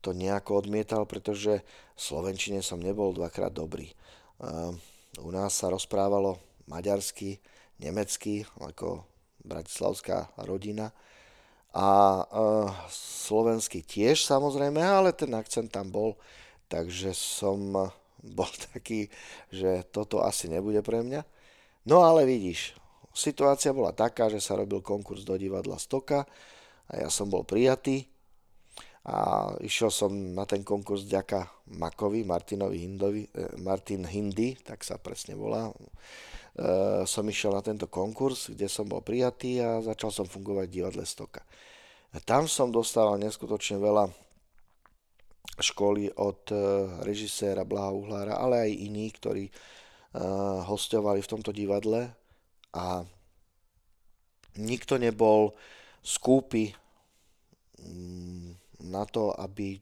to nejako odmietal, pretože v Slovenčine som nebol dvakrát dobrý. Uh, u nás sa rozprávalo maďarsky, nemecky, ako bratislavská rodina. A uh, slovensky tiež samozrejme, ale ten akcent tam bol, takže som bol taký, že toto asi nebude pre mňa. No ale vidíš, situácia bola taká, že sa robil konkurs do divadla Stoka a ja som bol prijatý a išiel som na ten konkurs ďaka Makovi, Martinovi Hindovi, eh, Martin Hindy, tak sa presne volá. E, som išiel na tento konkurs, kde som bol prijatý a začal som fungovať v divadle Stoka. A tam som dostával neskutočne veľa školy od e, režiséra Blaha Uhlára, ale aj iní, ktorí e, hostovali v tomto divadle a nikto nebol skúpy na to, aby,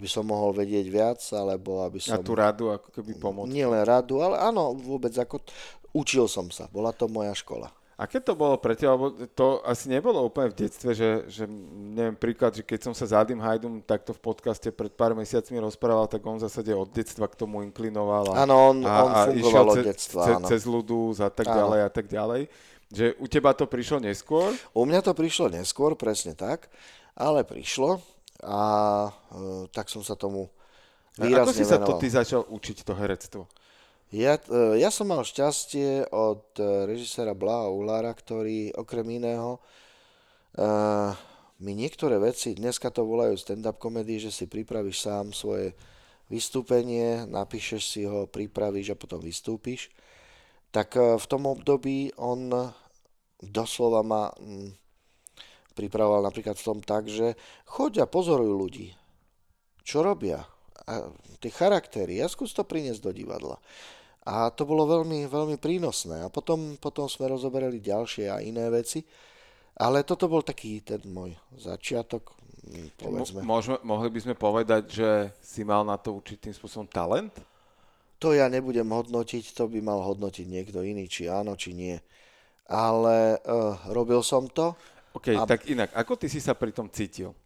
aby som mohol vedieť viac, alebo aby A som... tú radu ako keby pomôcť. Nie len radu, ale áno, vôbec ako... Učil som sa, bola to moja škola. Aké to bolo pre teba? To asi nebolo úplne v detstve, že, že neviem, príklad, že keď som sa s Adim Hajdum takto v podcaste pred pár mesiacmi rozprával, tak on v zásade od detstva k tomu inklinoval. A, Áno, on, a, on a fungoval od detstva, ce, áno. cez Ludus a tak Áno. ďalej a tak ďalej. Že u teba to prišlo neskôr? U mňa to prišlo neskôr, presne tak, ale prišlo a e, tak som sa tomu A výrazne ako si sa to venoval. ty začal učiť, to herectvo? Ja, e, ja som mal šťastie od e, režiséra Blaha Ulára, ktorý okrem iného uh, mi niektoré veci, dneska to volajú stand-up komedii, že si pripravíš sám svoje vystúpenie, napíšeš si ho, pripravíš a potom vystúpiš. Tak v tom období on doslova ma pripravoval napríklad v tom tak, že choď a pozoruj ľudí, čo robia, a tie charaktery, ja skús to priniesť do divadla. A to bolo veľmi, veľmi prínosné. A potom, potom sme rozoberali ďalšie a iné veci. Ale toto bol taký ten môj začiatok, hm, povedzme. Môžeme, mohli by sme povedať, že si mal na to určitým spôsobom talent? To ja nebudem hodnotiť, to by mal hodnotiť niekto iný, či áno, či nie. Ale uh, robil som to. OK, a... tak inak, ako ty si sa pri tom cítil?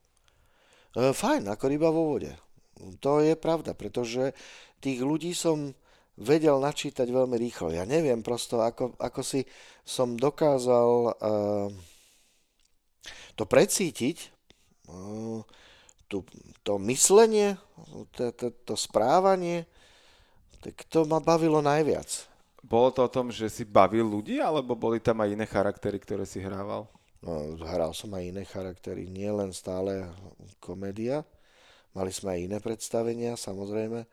Uh, fajn, ako ryba vo vode. To je pravda, pretože tých ľudí som vedel načítať veľmi rýchlo. Ja neviem prosto, ako, ako si som dokázal uh, to precítiť, uh, to, to myslenie, to, to, to správanie, tak to ma bavilo najviac. Bolo to o tom, že si bavil ľudí, alebo boli tam aj iné charaktery, ktoré si hrával? No, hral som aj iné charaktery, nie len stále komédia. Mali sme aj iné predstavenia, samozrejme.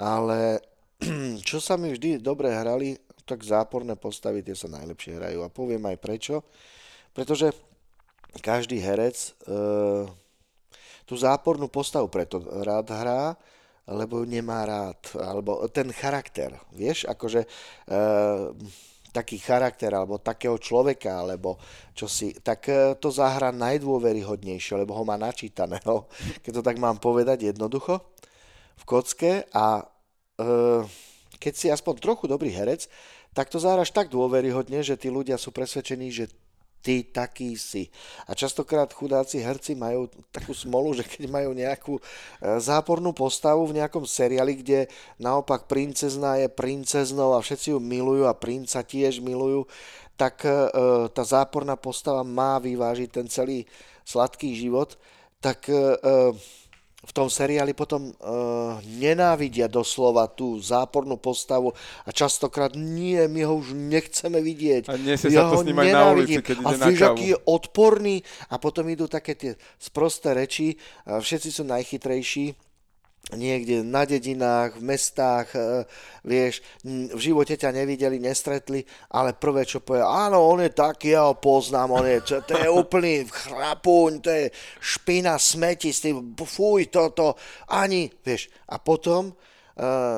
Ale čo sa mi vždy dobre hrali, tak záporné postavy tie sa najlepšie hrajú. A poviem aj prečo. Pretože každý herec e, tú zápornú postavu preto rád hrá, lebo nemá rád. Alebo ten charakter, vieš, akože e, taký charakter, alebo takého človeka, alebo čo si, tak e, to zahra najdôveryhodnejšie, lebo ho má načítaného, keď to tak mám povedať jednoducho, v kocke a Ehm, keď si aspoň trochu dobrý herec, tak to záraš tak dôveryhodne, že tí ľudia sú presvedčení, že ty taký si. A častokrát chudáci herci majú takú smolu, že keď majú nejakú e, zápornú postavu v nejakom seriáli, kde naopak princezná je princeznou a všetci ju milujú a princa tiež milujú, tak e, tá záporná postava má vyvážiť ten celý sladký život, tak e, v tom seriáli potom uh, nenávidia doslova tú zápornú postavu a častokrát nie, my ho už nechceme vidieť. A nie sa to s ním aj na ulici, keď ide a na kávu. je odporný a potom idú také tie sprosté reči, a všetci sú najchytrejší niekde na dedinách, v mestách, e, vieš, v živote ťa nevideli, nestretli, ale prvé, čo povie, áno, on je taký, ja ho poznám, on je, čo, to je úplný chrapuň, to je špina, smeti, s tým, fuj, toto, ani, vieš. A potom, e,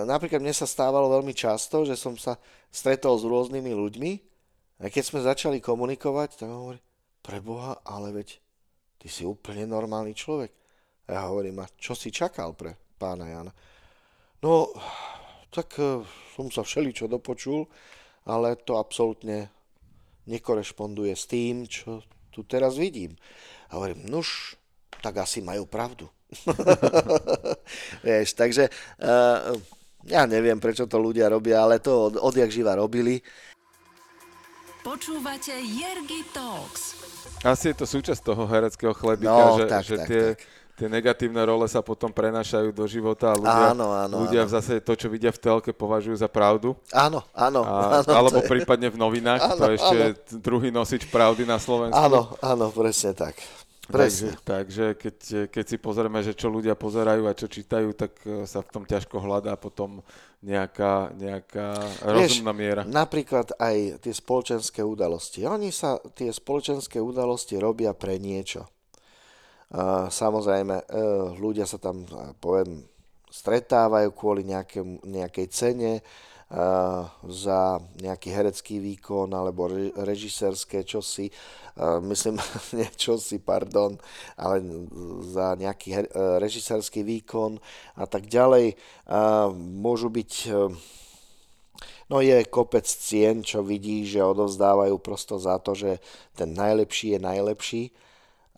napríklad mne sa stávalo veľmi často, že som sa stretol s rôznymi ľuďmi a keď sme začali komunikovať, tak hovorí, preboha, ale veď ty si úplne normálny človek. A ja hovorím, a čo si čakal pre pána Jana. No, tak e, som sa všeličo dopočul, ale to absolútne nekorešponduje s tým, čo tu teraz vidím. A hovorím, nuž, tak asi majú pravdu. Vieš, takže uh, ja neviem, prečo to ľudia robia, ale to od, odjak živa robili. Počúvate Jergy Talks. Asi je to súčasť toho hereckého chlebika, no, že, tak, že tak, tie, tak tie negatívne role sa potom prenášajú do života a ľudia, áno, áno, ľudia áno. zase to, čo vidia v telke, považujú za pravdu. Áno, áno. A, áno alebo je... prípadne v novinách, áno, to je ešte áno. druhý nosič pravdy na Slovensku. Áno, áno, presne tak. Presne. Takže, takže keď, keď si pozrieme, že čo ľudia pozerajú a čo čítajú, tak e, sa v tom ťažko hľadá potom nejaká, nejaká Vieš, rozumná miera. Napríklad aj tie spoločenské udalosti. Oni sa, tie spoločenské udalosti robia pre niečo. Samozrejme, e, ľudia sa tam, poviem, stretávajú kvôli nejaké, nejakej cene, e, za nejaký herecký výkon alebo režisérske čosi, e, myslím, nie čosi, pardon, ale za nejaký režisérsky výkon a tak ďalej. Môžu byť No je kopec cien, čo vidí, že odovzdávajú prosto za to, že ten najlepší je najlepší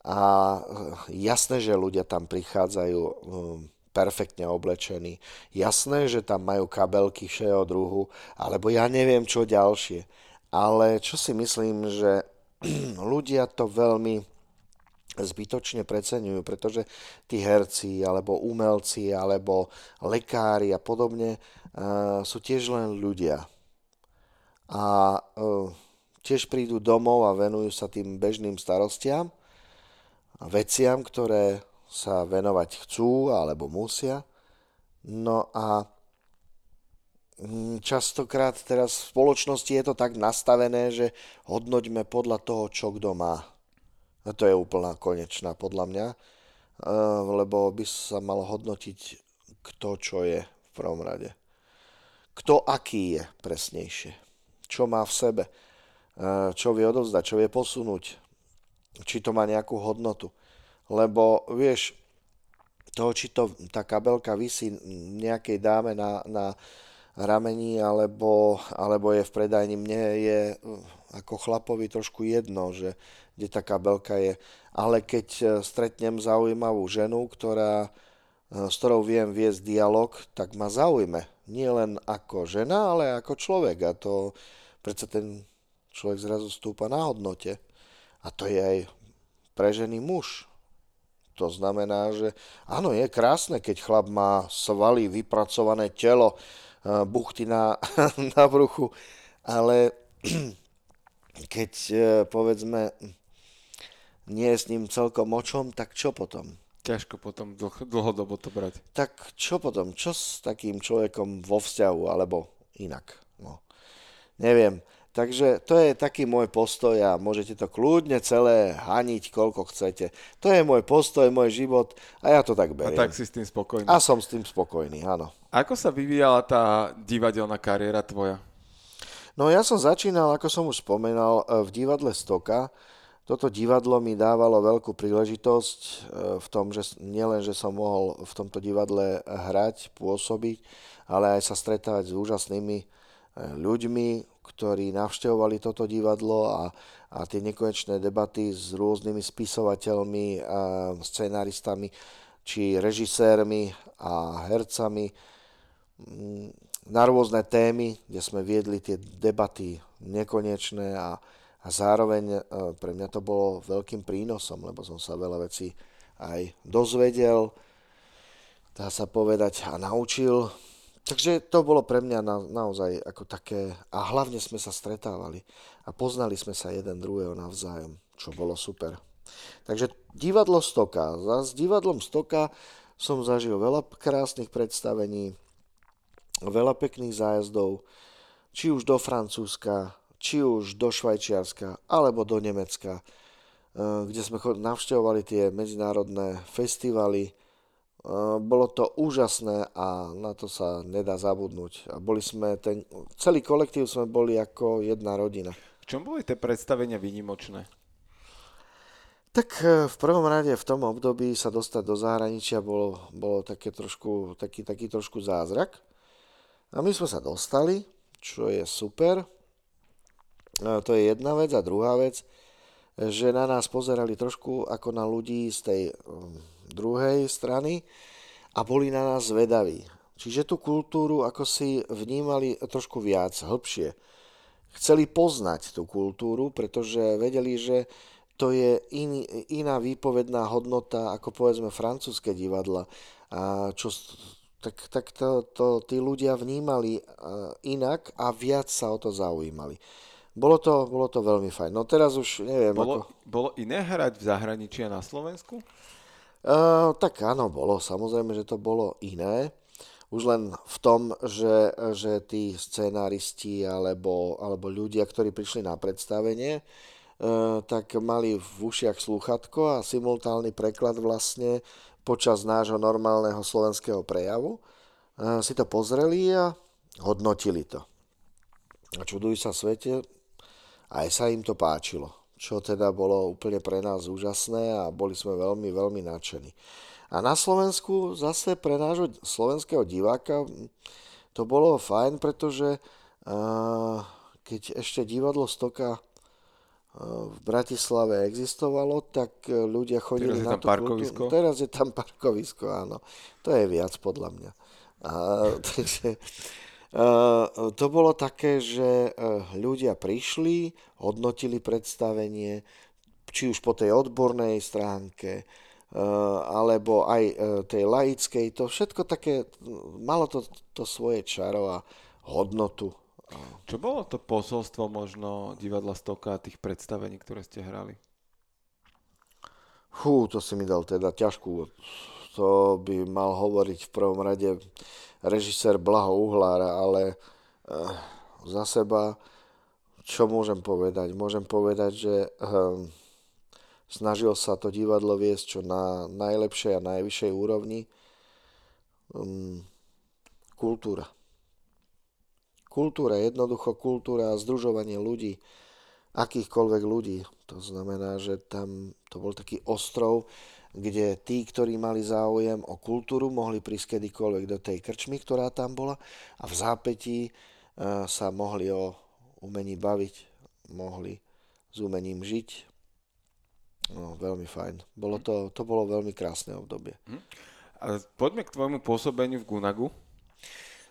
a eh, jasné, že ľudia tam prichádzajú hm, perfektne oblečení. Jasné, že tam majú kabelky všeho druhu, alebo ja neviem čo ďalšie. Ale čo si myslím, že ľudia to veľmi zbytočne preceňujú, pretože tí herci, alebo umelci, alebo lekári a podobne uh, sú tiež len ľudia. A uh, tiež prídu domov a venujú sa tým bežným starostiam veciam, ktoré sa venovať chcú alebo musia. No a mm, častokrát teraz v spoločnosti je to tak nastavené, že hodnoťme podľa toho, čo kto má. A to je úplná konečná podľa mňa, e, lebo by sa malo hodnotiť kto čo je v prvom rade. Kto aký je presnejšie. Čo má v sebe. E, čo vie odovzdať, čo vie posunúť. Či to má nejakú hodnotu. Lebo vieš, toho, či to tá kabelka vysí nejakej dáme na, na ramení alebo, alebo je v predajni, mne je ako chlapovi trošku jedno, že kde tá kabelka je. Ale keď e, stretnem zaujímavú ženu, ktorá, e, s ktorou viem viesť dialog, tak ma zaujme. Nie len ako žena, ale ako človek. A to predsa ten človek zrazu stúpa na hodnote. A to je aj pre ženy muž. To znamená, že áno, je krásne, keď chlap má svaly, vypracované telo, e, buchty na, na bruchu, ale keď povedzme nie je s ním celkom očom, tak čo potom? Ťažko potom dlh, dlhodobo to brať. Tak čo potom? Čo s takým človekom vo vzťahu, alebo inak? No. Neviem. Takže to je taký môj postoj a môžete to kľudne celé haniť, koľko chcete. To je môj postoj, môj život a ja to tak beriem. A tak si s tým spokojný. A som s tým spokojný, áno. Ako sa vyvíjala tá divadelná kariéra tvoja? No ja som začínal, ako som už spomenal, v divadle Stoka, toto divadlo mi dávalo veľkú príležitosť e, v tom, že nielen, že som mohol v tomto divadle hrať, pôsobiť, ale aj sa stretávať s úžasnými e, ľuďmi, ktorí navštevovali toto divadlo a, a tie nekonečné debaty s rôznymi spisovateľmi, a scenáristami či režisérmi a hercami mm, na rôzne témy, kde sme viedli tie debaty nekonečné a, a zároveň e, pre mňa to bolo veľkým prínosom, lebo som sa veľa vecí aj dozvedel, dá sa povedať, a naučil. Takže to bolo pre mňa na, naozaj ako také, a hlavne sme sa stretávali a poznali sme sa jeden druhého navzájom, čo bolo super. Takže divadlo Stoka. S divadlom Stoka som zažil veľa krásnych predstavení, veľa pekných zájazdov, či už do Francúzska, či už do Švajčiarska alebo do Nemecka, eh, kde sme navštevovali tie medzinárodné festivaly. Eh, bolo to úžasné a na to sa nedá zabudnúť. A boli sme, ten, celý kolektív sme boli ako jedna rodina. V čom boli tie predstavenia výnimočné? Tak eh, v prvom rade v tom období sa dostať do zahraničia bolo, bolo také trošku, taký, taký trošku zázrak. A my sme sa dostali, čo je super. No, to je jedna vec. A druhá vec, že na nás pozerali trošku ako na ľudí z tej um, druhej strany a boli na nás zvedaví. Čiže tú kultúru ako si vnímali trošku viac, hĺbšie. Chceli poznať tú kultúru, pretože vedeli, že to je in, iná výpovedná hodnota ako povedzme francúzske divadla. A čo, tak, tak to, to tí ľudia vnímali inak a viac sa o to zaujímali. Bolo to, bolo to veľmi fajn. No teraz už neviem. Bolo, ako... bolo iné hrať v zahraničí a na Slovensku? Tak áno, bolo. Samozrejme, že to bolo iné. Už len v tom, že, že tí scenáristi alebo, alebo ľudia, ktorí prišli na predstavenie, tak mali v ušiach slúchatko a simultálny preklad vlastne počas nášho normálneho slovenského prejavu. Si to pozreli a hodnotili to. A čudujú sa svete, aj sa im to páčilo, čo teda bolo úplne pre nás úžasné a boli sme veľmi, veľmi nadšení. A na Slovensku zase pre nášho slovenského diváka to bolo fajn, pretože uh, keď ešte divadlo Stoka v Bratislave existovalo, tak ľudia chodili teraz na tú parkovisko. Teraz je tam parkovisko, áno. To je viac podľa mňa. A, takže, Eh, to bolo také, že eh, ľudia prišli, hodnotili predstavenie, či už po tej odbornej stránke, alebo aj tej laickej, to všetko také, malo to, to svoje čaro a hodnotu. Čo bolo to posolstvo možno divadla Stoka a tých predstavení, ktoré ste hrali? Hú, to si mi dal teda ťažkú. To by mal hovoriť v prvom rade režisér Blaho Uhlára, ale uh, za seba, čo môžem povedať? Môžem povedať, že uh, snažil sa to divadlo viesť čo na najlepšej a najvyššej úrovni. Um, kultúra. Kultúra, jednoducho kultúra a združovanie ľudí akýchkoľvek ľudí. To znamená, že tam to bol taký ostrov, kde tí, ktorí mali záujem o kultúru, mohli prísť kedykoľvek do tej krčmy, ktorá tam bola a v zápetí e, sa mohli o umení baviť, mohli s umením žiť. No, veľmi fajn. Bolo to, to bolo veľmi krásne obdobie. Hm. A poďme k tvojmu pôsobeniu v Gunagu.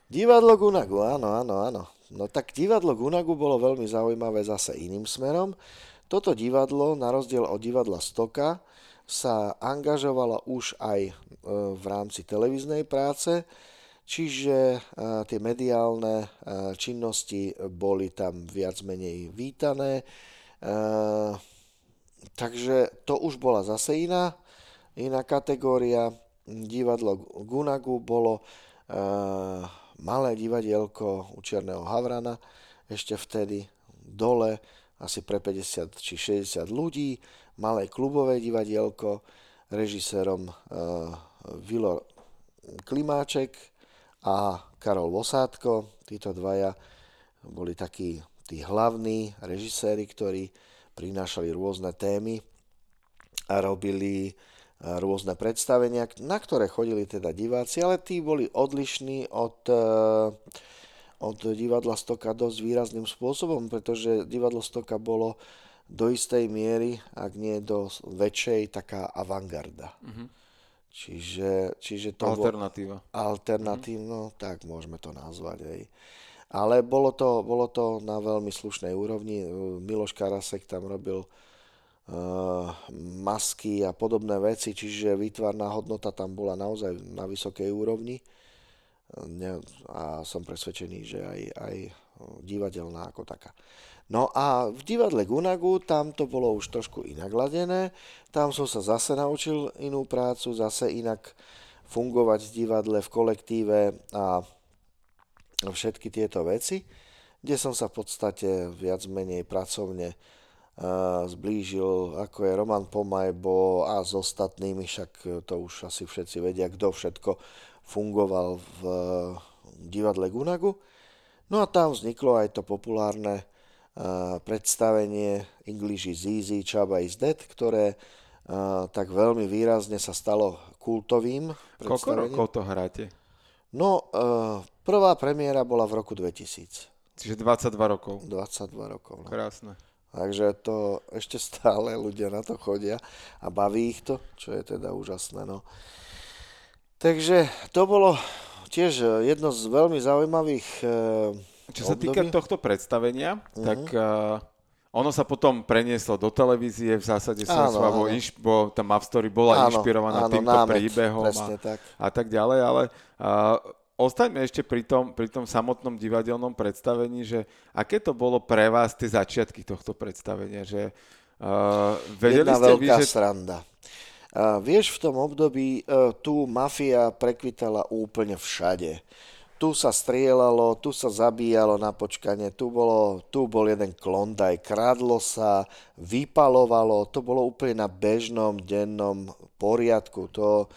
Divadlo Gunagu, áno, áno, áno. No tak divadlo Gunagu bolo veľmi zaujímavé zase iným smerom. Toto divadlo, na rozdiel od divadla Stoka, sa angažovalo už aj e, v rámci televíznej práce, čiže e, tie mediálne e, činnosti boli tam viac menej vítané. Takže to už bola zase iná, iná kategória. Divadlo Gunagu bolo malé divadielko u Čierneho Havrana, ešte vtedy dole asi pre 50 či 60 ľudí, malé klubové divadielko, režisérom Vilo Klimáček a Karol Vosátko. Títo dvaja boli takí tí hlavní režiséri, ktorí prinášali rôzne témy a robili rôzne predstavenia, na ktoré chodili teda diváci, ale tí boli odlišní od, e, od divadla Stoka dosť výrazným spôsobom, pretože divadlo Stoka bolo do istej miery, ak nie do väčšej, taká avantgarda. Mm-hmm. Čiže, čiže to Alternatíva. Bol, alternatívno, mm-hmm. tak môžeme to nazvať. Aj. Ale bolo to, bolo to na veľmi slušnej úrovni. Miloš Karasek tam robil uh, masky a podobné veci, čiže výtvarná hodnota tam bola naozaj na vysokej úrovni a som presvedčený, že aj, aj divadelná ako taká. No a v divadle Gunagu tam to bolo už trošku inak ladené, tam som sa zase naučil inú prácu, zase inak fungovať v divadle, v kolektíve a všetky tieto veci, kde som sa v podstate viac menej pracovne zblížil, ako je Roman Pomajbo a s ostatnými, však to už asi všetci vedia, kto všetko fungoval v divadle Gunagu. No a tam vzniklo aj to populárne predstavenie English is easy, Chaba is dead, ktoré tak veľmi výrazne sa stalo kultovým Koľko rokov to hráte? No, prvá premiéra bola v roku 2000. Čiže 22 rokov. 22 rokov. No. Krásne. Takže to ešte stále ľudia na to chodia a baví ich to, čo je teda úžasné. No. Takže to bolo tiež jedno z veľmi zaujímavých Čo sa týka tohto predstavenia, uh-huh. tak uh, ono sa potom prenieslo do televízie, v zásade sa. Inš, bo tá Map Story bola áno, inšpirovaná áno, týmto námet, príbehom a, tak. a tak ďalej, ale uh, ostaňme ešte pri tom, pri tom samotnom divadelnom predstavení, že aké to bolo pre vás tie začiatky tohto predstavenia, že uh, vedeli Jedna ste veľká vy, že... sranda. Uh, vieš, v tom období uh, tu mafia prekvitala úplne všade. Tu sa strieľalo, tu sa zabíjalo na počkanie, tu, bolo, tu bol jeden klondaj, kradlo sa, vypalovalo, to bolo úplne na bežnom dennom poriadku. To,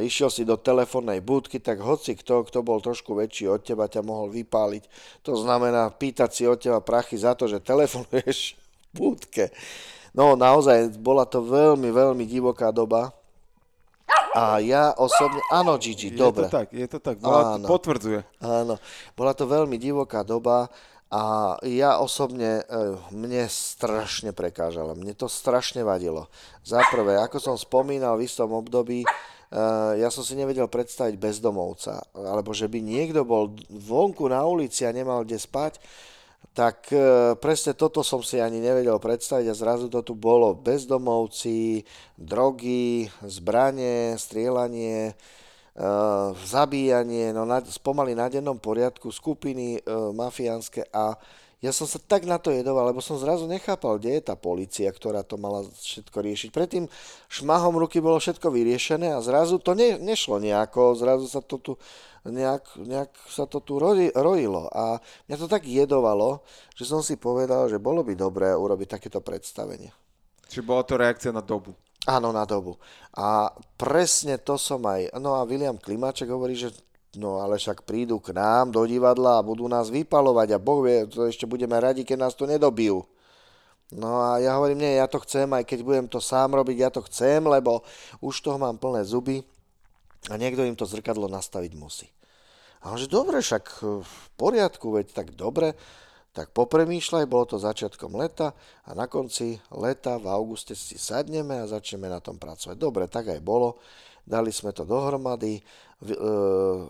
išiel si do telefónnej budky, tak hoci kto, kto bol trošku väčší od teba, ťa mohol vypáliť. To znamená pýtať si od teba prachy za to, že telefonuješ v budke. No naozaj, bola to veľmi, veľmi divoká doba. A ja osobne, áno Gigi, je dobre. To tak, je to tak, bola, áno, potvrdzuje. Áno, bola to veľmi divoká doba a ja osobne, e, mne strašne prekážalo, mne to strašne vadilo. Za prvé, ako som spomínal v istom období, Eh, ja som si nevedel predstaviť bezdomovca, alebo že by niekto bol vonku na ulici a nemal kde spať, tak e, presne toto som si ani nevedel predstaviť a zrazu to tu bolo. Bezdomovci, drogy, zbranie, strieľanie, e, zabíjanie, no na, spomaly na dennom poriadku, skupiny e, mafiánske a ja som sa tak na to jedoval, lebo som zrazu nechápal, kde je tá policia, ktorá to mala všetko riešiť. Predtým šmahom ruky bolo všetko vyriešené a zrazu to ne, nešlo nejako, zrazu sa to tu nejak, nejak sa to tu rojilo. A mňa to tak jedovalo, že som si povedal, že bolo by dobré urobiť takéto predstavenie. Čiže bola to reakcia na dobu. Áno, na dobu. A presne to som aj... No a William Klimaček hovorí, že No ale však prídu k nám do divadla a budú nás vypalovať a Boh vie, to ešte budeme radi, keď nás to nedobijú. No a ja hovorím, nie, ja to chcem, aj keď budem to sám robiť, ja to chcem, lebo už toho mám plné zuby a niekto im to zrkadlo nastaviť musí. A on že dobre, však e, v poriadku, veď tak dobre, tak popremýšľaj, bolo to začiatkom leta a na konci leta v auguste si sadneme a začneme na tom pracovať. Dobre, tak aj bolo. Dali sme to dohromady. E,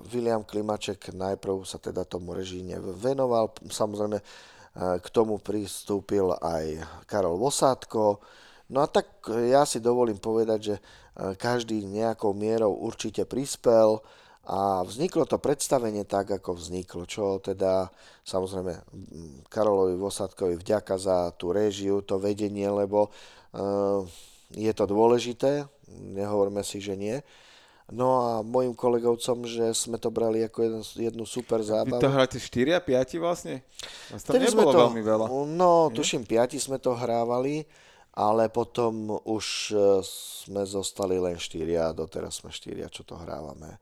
William Klimaček najprv sa teda tomu režíne venoval. Samozrejme e, k tomu pristúpil aj Karol Vosátko. No a tak ja si dovolím povedať, že e, každý nejakou mierou určite prispel a vzniklo to predstavenie tak, ako vzniklo, čo teda samozrejme Karolovi Vosádkovi vďaka za tú réžiu, to vedenie, lebo je to dôležité, nehovorme si, že nie. No a mojim kolegovcom, že sme to brali ako jednu, jednu super zábavu. Vy to hráte 4 a 5 vlastne? Vás tam nebolo to, veľmi veľa. No, nie? tuším 5 sme to hrávali, ale potom už e, sme zostali len 4 a doteraz sme 4, čo to hrávame.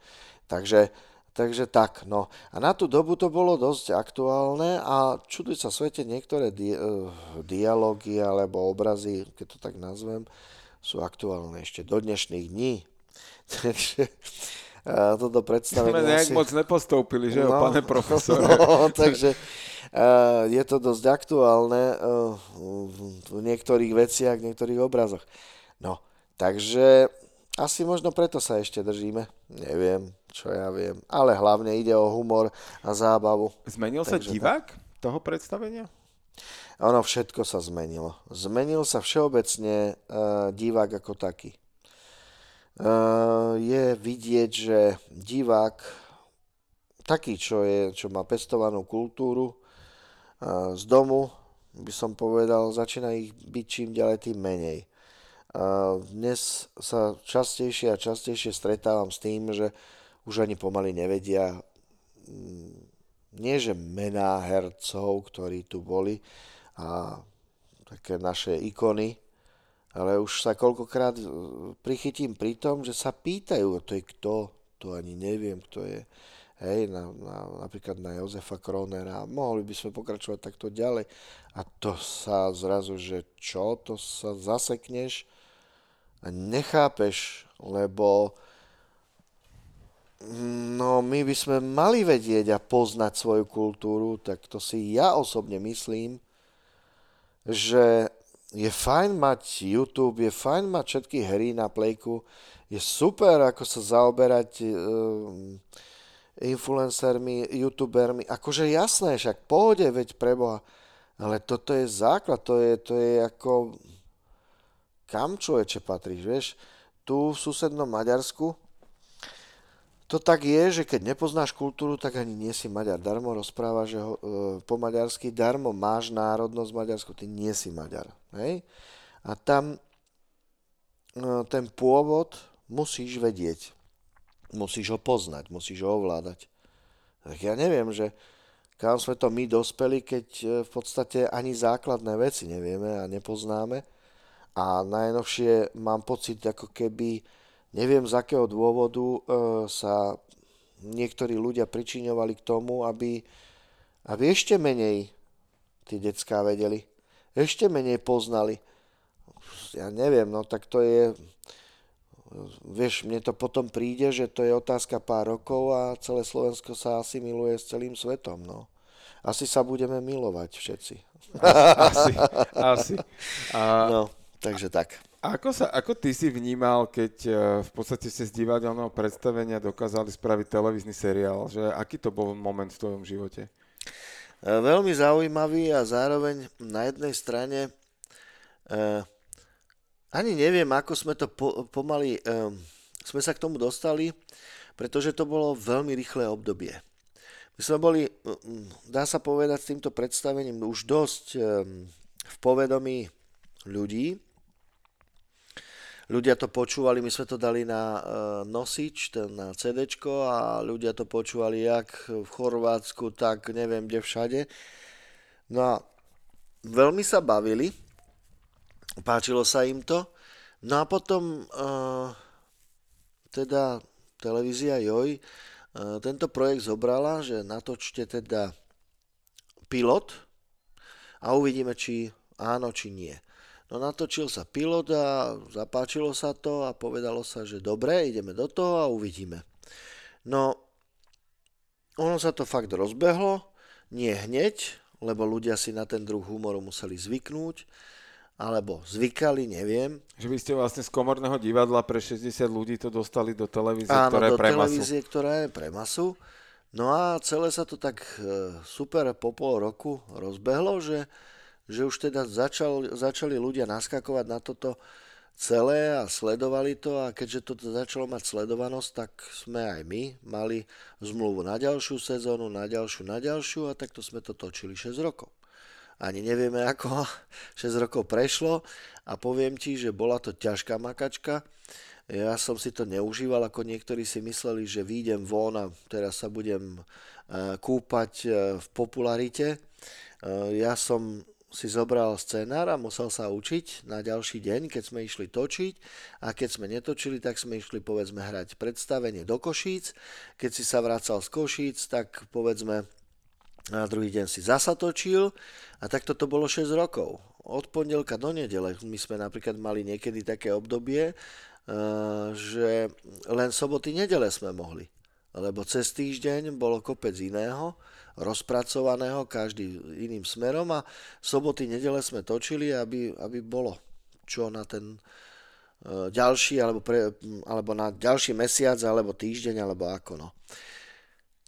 Takže, takže tak, no. A na tú dobu to bolo dosť aktuálne a čuduj sa svete niektoré di- e, dialógy alebo obrazy, keď to tak nazvem, sú aktuálne ešte do dnešných dní. Takže a toto predstavenie... Sme nejak asi... moc nepostoupili, že no, pane profesor. No, takže je to dosť aktuálne v niektorých veciach, v niektorých obrazoch. No, takže asi možno preto sa ešte držíme. Neviem, čo ja viem. Ale hlavne ide o humor a zábavu. Zmenil takže sa divák toho predstavenia? ono všetko sa zmenilo. Zmenil sa všeobecne uh, divák ako taký. Uh, je vidieť, že divák, taký, čo, je, čo má pestovanú kultúru uh, z domu, by som povedal, začína ich byť čím ďalej, tým menej. Uh, dnes sa častejšie a častejšie stretávam s tým, že už ani pomaly nevedia, mm, nie že mená hercov, ktorí tu boli, a také naše ikony, ale už sa koľkokrát e, prichytím pri tom, že sa pýtajú, to je kto, to ani neviem, kto je. Hej, na, na, napríklad na Jozefa Kronera. Mohli by sme pokračovať takto ďalej. A to sa zrazu, že čo, to sa zasekneš a nechápeš, lebo no my by sme mali vedieť a poznať svoju kultúru, tak to si ja osobne myslím, že je fajn mať YouTube, je fajn mať všetky hry na plejku, je super ako sa zaoberať um, influencermi, youtubermi, akože jasné, však pohode, veď preboha, ale toto je základ, to je, to je ako kam človeče patríš, vieš, tu v susednom Maďarsku to tak je, že keď nepoznáš kultúru, tak ani nie si Maďar. Darmo rozpráva, že ho, e, po maďarsky, darmo máš národnosť Maďarsku, ty nie si Maďar. Hej? A tam e, ten pôvod musíš vedieť. Musíš ho poznať, musíš ho ovládať. Tak ja neviem, že kam sme to my dospeli, keď e, v podstate ani základné veci nevieme a nepoznáme. A najnovšie mám pocit, ako keby Neviem z akého dôvodu e, sa niektorí ľudia pričiňovali k tomu, aby, aby ešte menej tí decká vedeli. Ešte menej poznali. Ja neviem, no tak to je... Vieš, mne to potom príde, že to je otázka pár rokov a celé Slovensko sa asi miluje s celým svetom, no. Asi sa budeme milovať všetci. Asi, asi. A... No, takže tak. Ako, sa, ako ty si vnímal, keď uh, v podstate ste z divadelného predstavenia dokázali spraviť televízny seriál? Že aký to bol moment v tvojom živote? veľmi zaujímavý a zároveň na jednej strane uh, ani neviem, ako sme to po, pomaly, um, sme sa k tomu dostali, pretože to bolo veľmi rýchle obdobie. My sme boli, dá sa povedať, s týmto predstavením už dosť um, v povedomí ľudí. Ľudia to počúvali, my sme to dali na uh, nosič, ten, na CD a ľudia to počúvali jak v Chorvátsku, tak neviem kde všade. No a veľmi sa bavili, páčilo sa im to. No a potom uh, teda televízia Joj uh, tento projekt zobrala, že natočte teda pilot a uvidíme, či áno, či nie. No natočil sa pilot a zapáčilo sa to a povedalo sa, že dobre, ideme do toho a uvidíme. No, ono sa to fakt rozbehlo, nie hneď, lebo ľudia si na ten druh humoru museli zvyknúť alebo zvykali, neviem. Že vy ste vlastne z komorného divadla pre 60 ľudí to dostali do televízie, Áno, ktorá je do pre televízie, ktorá je pre masu. No a celé sa to tak e, super po pol roku rozbehlo, že, že už teda začal, začali ľudia naskakovať na toto celé a sledovali to a keďže to začalo mať sledovanosť, tak sme aj my mali zmluvu na ďalšiu sezónu, na ďalšiu, na ďalšiu a takto sme to točili 6 rokov ani nevieme ako, 6 rokov prešlo a poviem ti, že bola to ťažká makačka. Ja som si to neužíval, ako niektorí si mysleli, že výjdem von a teraz sa budem e, kúpať e, v popularite. E, ja som si zobral scenár a musel sa učiť na ďalší deň, keď sme išli točiť a keď sme netočili, tak sme išli povedzme hrať predstavenie do Košíc. Keď si sa vracal z Košíc, tak povedzme na druhý deň si zasa točil a takto to bolo 6 rokov. Od pondelka do nedele. My sme napríklad mali niekedy také obdobie, eh, že len soboty, nedele sme mohli. Lebo cez týždeň bolo kopec iného, rozpracovaného, každý iným smerom a soboty, nedele sme točili, aby, aby bolo čo na ten eh, ďalší, alebo, pre, alebo na ďalší mesiac, alebo týždeň, alebo ako no.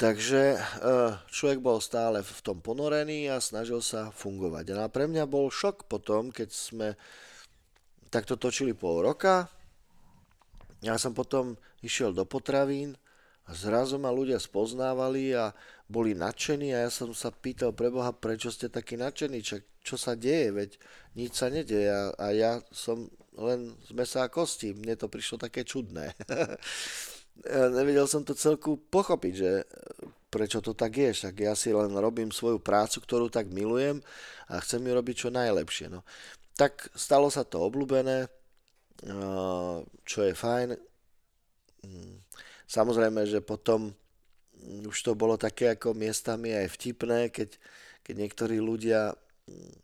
Takže eh, človek bol stále v tom ponorený a snažil sa fungovať. A pre mňa bol šok potom, keď sme takto točili pol roka. Ja som potom išiel do potravín a zrazu ma ľudia spoznávali a boli nadšení a ja som sa pýtal pre Boha, prečo ste takí nadšení, čo, čo sa deje, veď nič sa nedeje a, a ja som len z mesa a kosti, mne to prišlo také čudné. nevedel som to celku pochopiť, že prečo to tak je, však ja si len robím svoju prácu, ktorú tak milujem a chcem ju robiť čo najlepšie. No. Tak stalo sa to obľúbené, čo je fajn. Mm, samozrejme, že potom už to bolo také ako miestami aj vtipné, keď, keď niektorí ľudia mm,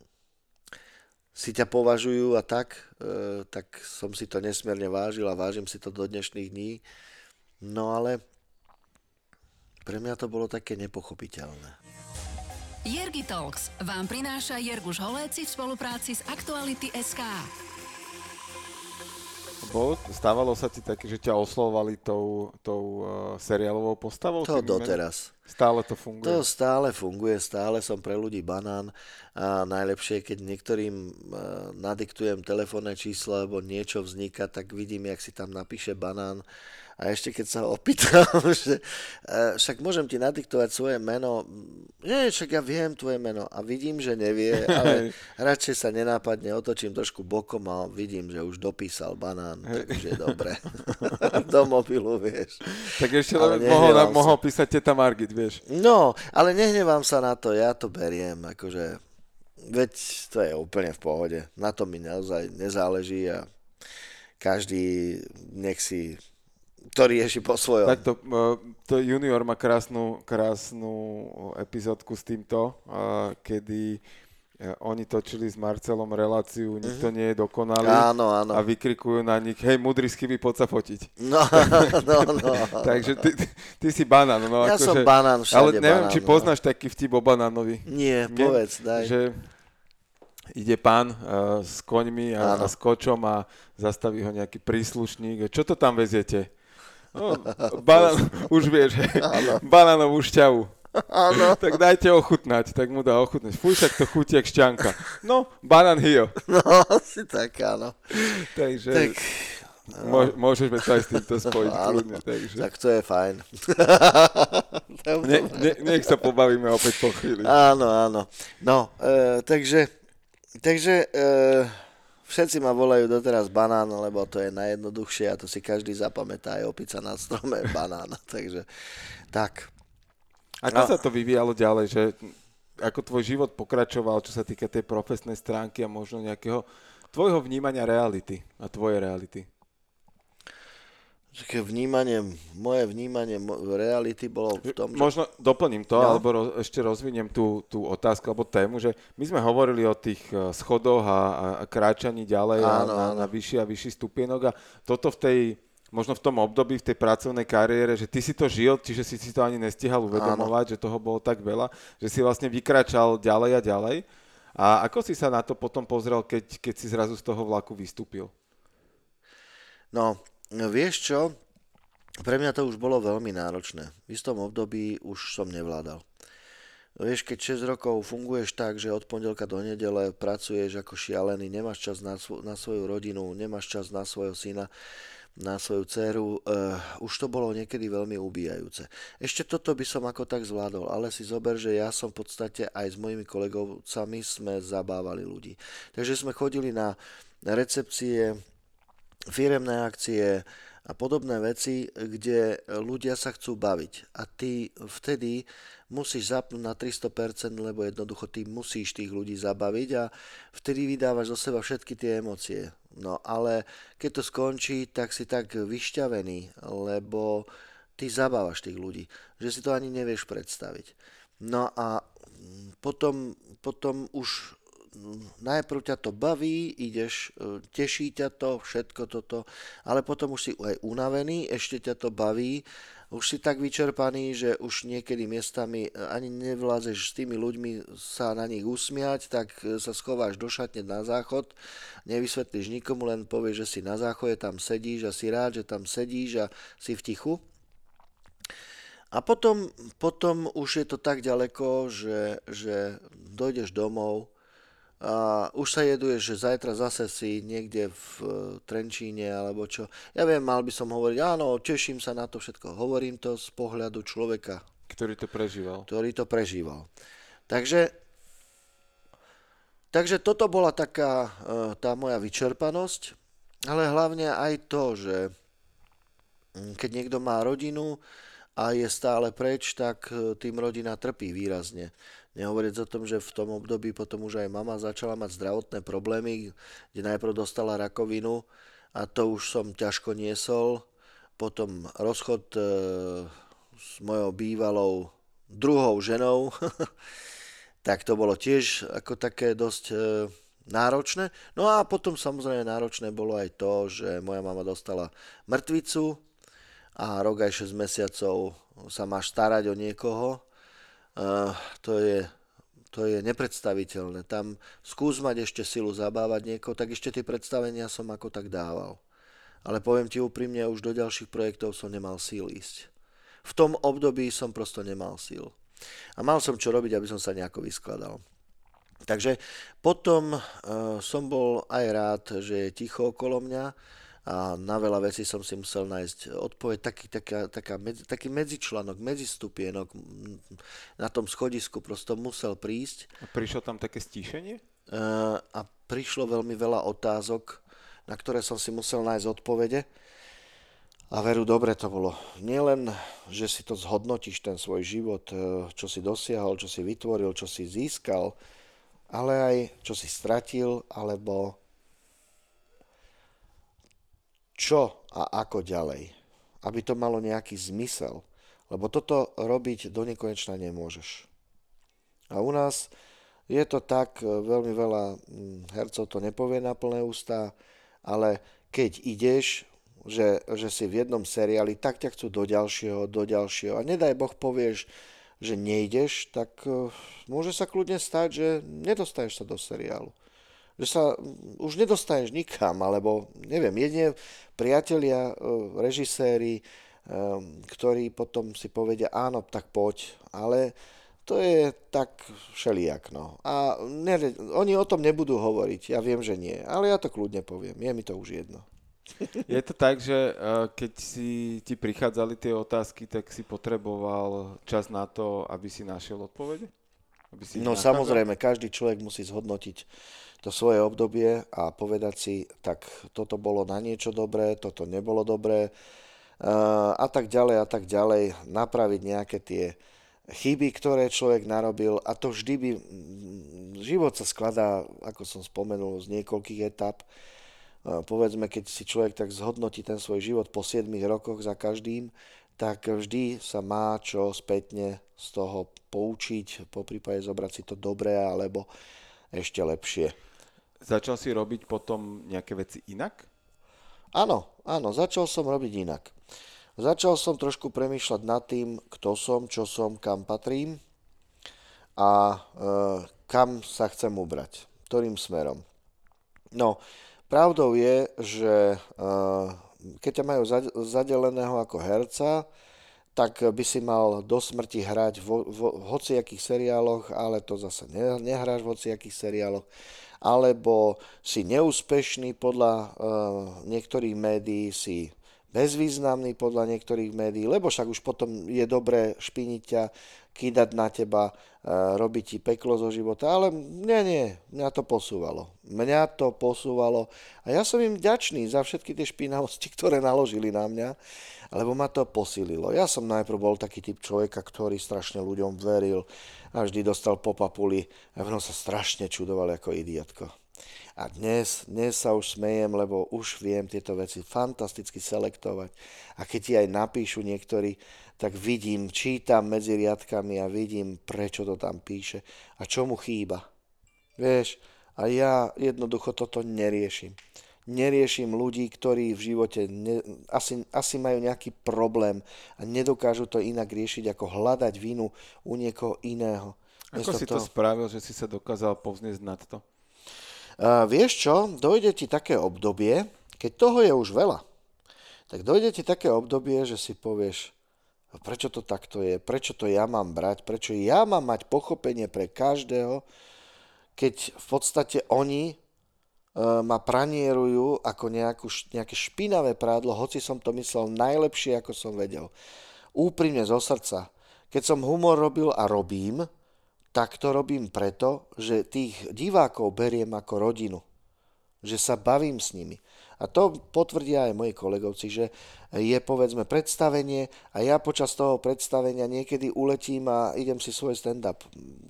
si ťa považujú a tak, e, tak som si to nesmierne vážil a vážim si to do dnešných dní. No ale pre mňa to bolo také nepochopiteľné. Jergi Talks vám prináša Jerguš Holéci v spolupráci s Aktuality SK. Bo, stávalo sa ti také, že ťa oslovovali tou, tou uh, seriálovou postavou? To doteraz. Stále to funguje? To stále funguje, stále som pre ľudí banán a najlepšie, keď niektorým uh, nadiktujem telefónne číslo alebo niečo vzniká, tak vidím, jak si tam napíše banán a ešte keď sa ho opýtam, že uh, však môžem ti nadiktovať svoje meno, nie, však ja viem tvoje meno a vidím, že nevie, ale radšej sa nenápadne otočím trošku bokom a vidím, že už dopísal banán, takže dobre. Do mobilu, vieš. Tak ešte len mohol, mohol písať teta Margit, vieš. No, ale nehnevám sa na to, ja to beriem, akože, veď to je úplne v pohode. Na to mi naozaj nezáleží a každý nech si to rieši po svojom. Takto, e, to Junior má krásnu, krásnu epizódku s týmto, kedy e, oni točili s Marcelom reláciu, nikto mm-hmm. nie je dokonalý áno, áno. a vykrikujú na nich, hej, mudrý skivy, poď sa fotiť. No, no, no. Takže ty, ty, ty si banán. No, ja ako som že, banán, všade Ale neviem, banán, či no. poznáš taký vtip o banánovi. Nie, Nie, povedz, daj. Že ide pán uh, s koňmi a, a s kočom a zastaví ho nejaký príslušník. Čo to tam veziete? No, banán, už vieš, banánovú šťavu. Áno. tak dajte ochutnať, tak mu dá ochutnať. Fuj, však to chutí jak šťanka. No, banán hio. No, asi tak, áno. Takže Tak, môž, môžeme sa aj s týmto spojiť kľudne. Takže. tak to je fajn. Ne, ne, nech sa pobavíme opäť po chvíli. Áno, áno. No, e, takže, takže e, všetci ma volajú doteraz banán, lebo to je najjednoduchšie a to si každý zapamätá, aj opica na strome banán. takže tak. Ako No. sa to vyvíjalo ďalej, že ako tvoj život pokračoval, čo sa týka tej profesnej stránky a možno nejakého tvojho vnímania reality a tvojej reality? Vnímanie, moje vnímanie reality bolo v tom, že... Možno doplním to, No. alebo ro, ešte rozviniem tú, tú otázku alebo tému, že my sme hovorili o tých eh, schodoch a, a, a kráčaní ďalej a Áno, na, áno. na vyšší a vyšší stupienok a toto v tej, možno v tom období, v tej pracovnej kariére, že ty si to žil, čiže si si to ani nestihal uvedomovať, že toho bolo tak veľa, že si vlastne vykračal ďalej a ďalej. A ako si sa na to potom pozrel, keď, keď si zrazu z toho vlaku vystúpil? No, vieš čo? Pre mňa to už bolo veľmi náročné. V istom období už som nevládal. Vieš, keď 6 rokov funguješ tak, že od pondelka do nedele pracuješ ako šialený, nemáš čas na, svo- na svoju rodinu, nemáš čas na svojho syna, na svoju dceru, uh, už to bolo niekedy veľmi ubíjajúce. Ešte toto by som ako tak zvládol, ale si zober, že ja som v podstate aj s mojimi kolegovcami sme zabávali ľudí. Takže sme chodili na recepcie, firemné akcie a podobné veci, kde ľudia sa chcú baviť. A ty vtedy musíš zapnúť na 300%, lebo jednoducho ty musíš tých ľudí zabaviť a vtedy vydávaš zo seba všetky tie emócie. No ale keď to skončí, tak si tak vyšťavený, lebo ty zabávaš tých ľudí, že si to ani nevieš predstaviť. No a potom, potom už najprv ťa to baví, ideš, e, teší ťa to, všetko toto, ale potom už si aj unavený, ešte ťa to baví, už si tak vyčerpaný, že už niekedy miestami e, ani nevlázeš s tými ľuďmi sa na nich usmiať, tak e, sa schováš do šatne na záchod, nevysvetlíš nikomu, len povieš, že si na záchode, tam sedíš a si rád, že tam sedíš a si v tichu. A potom, potom už je to tak ďaleko, že, že dojdeš domov a už sa jeduješ, že zajtra zase si niekde v e, Trenčíne alebo čo. Ja viem, mal by som hovoriť, áno, teším sa na to všetko. Hovorím to z pohľadu človeka, Ktorý to prežíval? ktorý to prežíval. Takže, takže toto bola taká e, tá moja vyčerpanosť, ale hlavne aj to, že mm, keď niekto má rodinu a je stále preč, tak e, tým rodina trpí výrazne. Nehovoriac o tom, že v tom období potom už aj mama začala mať zdravotné problémy, kde najprv dostala rakovinu a to už som ťažko niesol. Potom rozchod e, s mojou bývalou druhou ženou, tak to bolo tiež ako také dosť e, náročné. No a potom samozrejme náročné bolo aj to, že moja mama dostala mŕtvicu a rok aj 6 mesiacov sa máš starať o niekoho. To je, to je nepredstaviteľné. Tam skús mať ešte silu zabávať niekoho, tak ešte tie predstavenia som ako tak dával. Ale poviem ti úprimne, už do ďalších projektov som nemal síl ísť. V tom období som prosto nemal síl. A mal som čo robiť, aby som sa nejako vyskladal. Takže potom uh, som bol aj rád, že je ticho okolo mňa a na veľa vecí som si musel nájsť odpoveď, taký, taká, taká, medzi, taký medzičlánok, medzistupienok mm, na tom schodisku prosto musel prísť A prišlo tam také stíšenie? uh, a prišlo veľmi veľa otázok, na ktoré som si musel nájsť odpovede. A veru, dobre to bolo. Nielen, že si to zhodnotíš, ten svoj život, eh, čo si dosiahol, čo si vytvoril, čo si získal, ale aj čo si stratil, alebo čo a ako ďalej. Aby to malo nejaký zmysel. Lebo toto robiť do nekonečna nemôžeš. A u nás je to tak, e, veľmi veľa mm, hercov to nepovie na plné ústa, ale keď ideš, že, že si v jednom seriáli, tak ťa chcú do ďalšieho, do ďalšieho. A nedaj Boh povieš, že nejdeš, tak e, môže sa kľudne stať, že nedostaneš sa do seriálu. Že sa už nedostaneš nikam, alebo neviem, jedne priatelia, e, režiséri ktorí potom si povedia, áno, tak poď, ale to je tak všelijak. No. A ne, oni o tom nebudú hovoriť, ja viem, že nie, ale ja to kľudne poviem, je mi to už jedno. Je to tak, že keď si ti prichádzali tie otázky, tak si potreboval čas na to, aby si našiel odpovede? Aby si no nachádzal? samozrejme, každý človek musí zhodnotiť to svoje obdobie a povedať si, tak toto bolo na niečo dobré, toto nebolo dobré a tak ďalej a tak ďalej, napraviť nejaké tie chyby, ktoré človek narobil a to vždy by... Život sa skladá, ako som spomenul, z niekoľkých etap. Povedzme, keď si človek tak zhodnotí ten svoj život po 7 rokoch za každým, tak vždy sa má čo spätne z toho poučiť, po prípade zobrať si to dobré alebo ešte lepšie. Začal si robiť potom nejaké veci inak? Áno, áno, začal som robiť inak. Začal som trošku premýšľať nad tým, kto som, čo som, kam patrím a e, kam sa chcem ubrať, ktorým smerom. No, pravdou je, že e, keď ťa majú zadeleného ako herca, tak by si mal do smrti hrať vo, vo, v hociakých seriáloch, ale to zase ne, nehráš v hociakých seriáloch, alebo si neúspešný podľa e, niektorých médií, si bezvýznamný podľa niektorých médií, lebo však už potom je dobré špiniť ťa, kýdať na teba, robiť ti peklo zo života, ale nie, nie, mňa to posúvalo. Mňa to posúvalo a ja som im vďačný za všetky tie špinavosti, ktoré naložili na mňa, lebo ma to posililo. Ja som najprv bol taký typ človeka, ktorý strašne ľuďom veril a vždy dostal po papuli a ono sa strašne čudoval ako idiotko. A dnes, dnes sa už smejem, lebo už viem tieto veci fantasticky selektovať. A keď ti aj napíšu niektorí, tak vidím, čítam medzi riadkami a vidím, prečo to tam píše a čo mu chýba. Vieš, a ja jednoducho toto neriešim. Neriešim ľudí, ktorí v živote ne, asi, asi majú nejaký problém a nedokážu to inak riešiť, ako hľadať vinu u niekoho iného. Ako si to spravil, že si sa dokázal povznieť nad to? Vieš čo, dojde ti také obdobie, keď toho je už veľa, tak dojde ti také obdobie, že si povieš, prečo to takto je, prečo to ja mám brať, prečo ja mám mať pochopenie pre každého, keď v podstate oni uh, ma pranierujú ako nejakú, nejaké špinavé prádlo, hoci som to myslel najlepšie, ako som vedel. Úprimne zo srdca. Keď som humor robil a robím, tak to robím preto, že tých divákov beriem ako rodinu. Že sa bavím s nimi. A to potvrdia aj moji kolegovci, že je povedzme predstavenie a ja počas toho predstavenia niekedy uletím a idem si svoj stand-up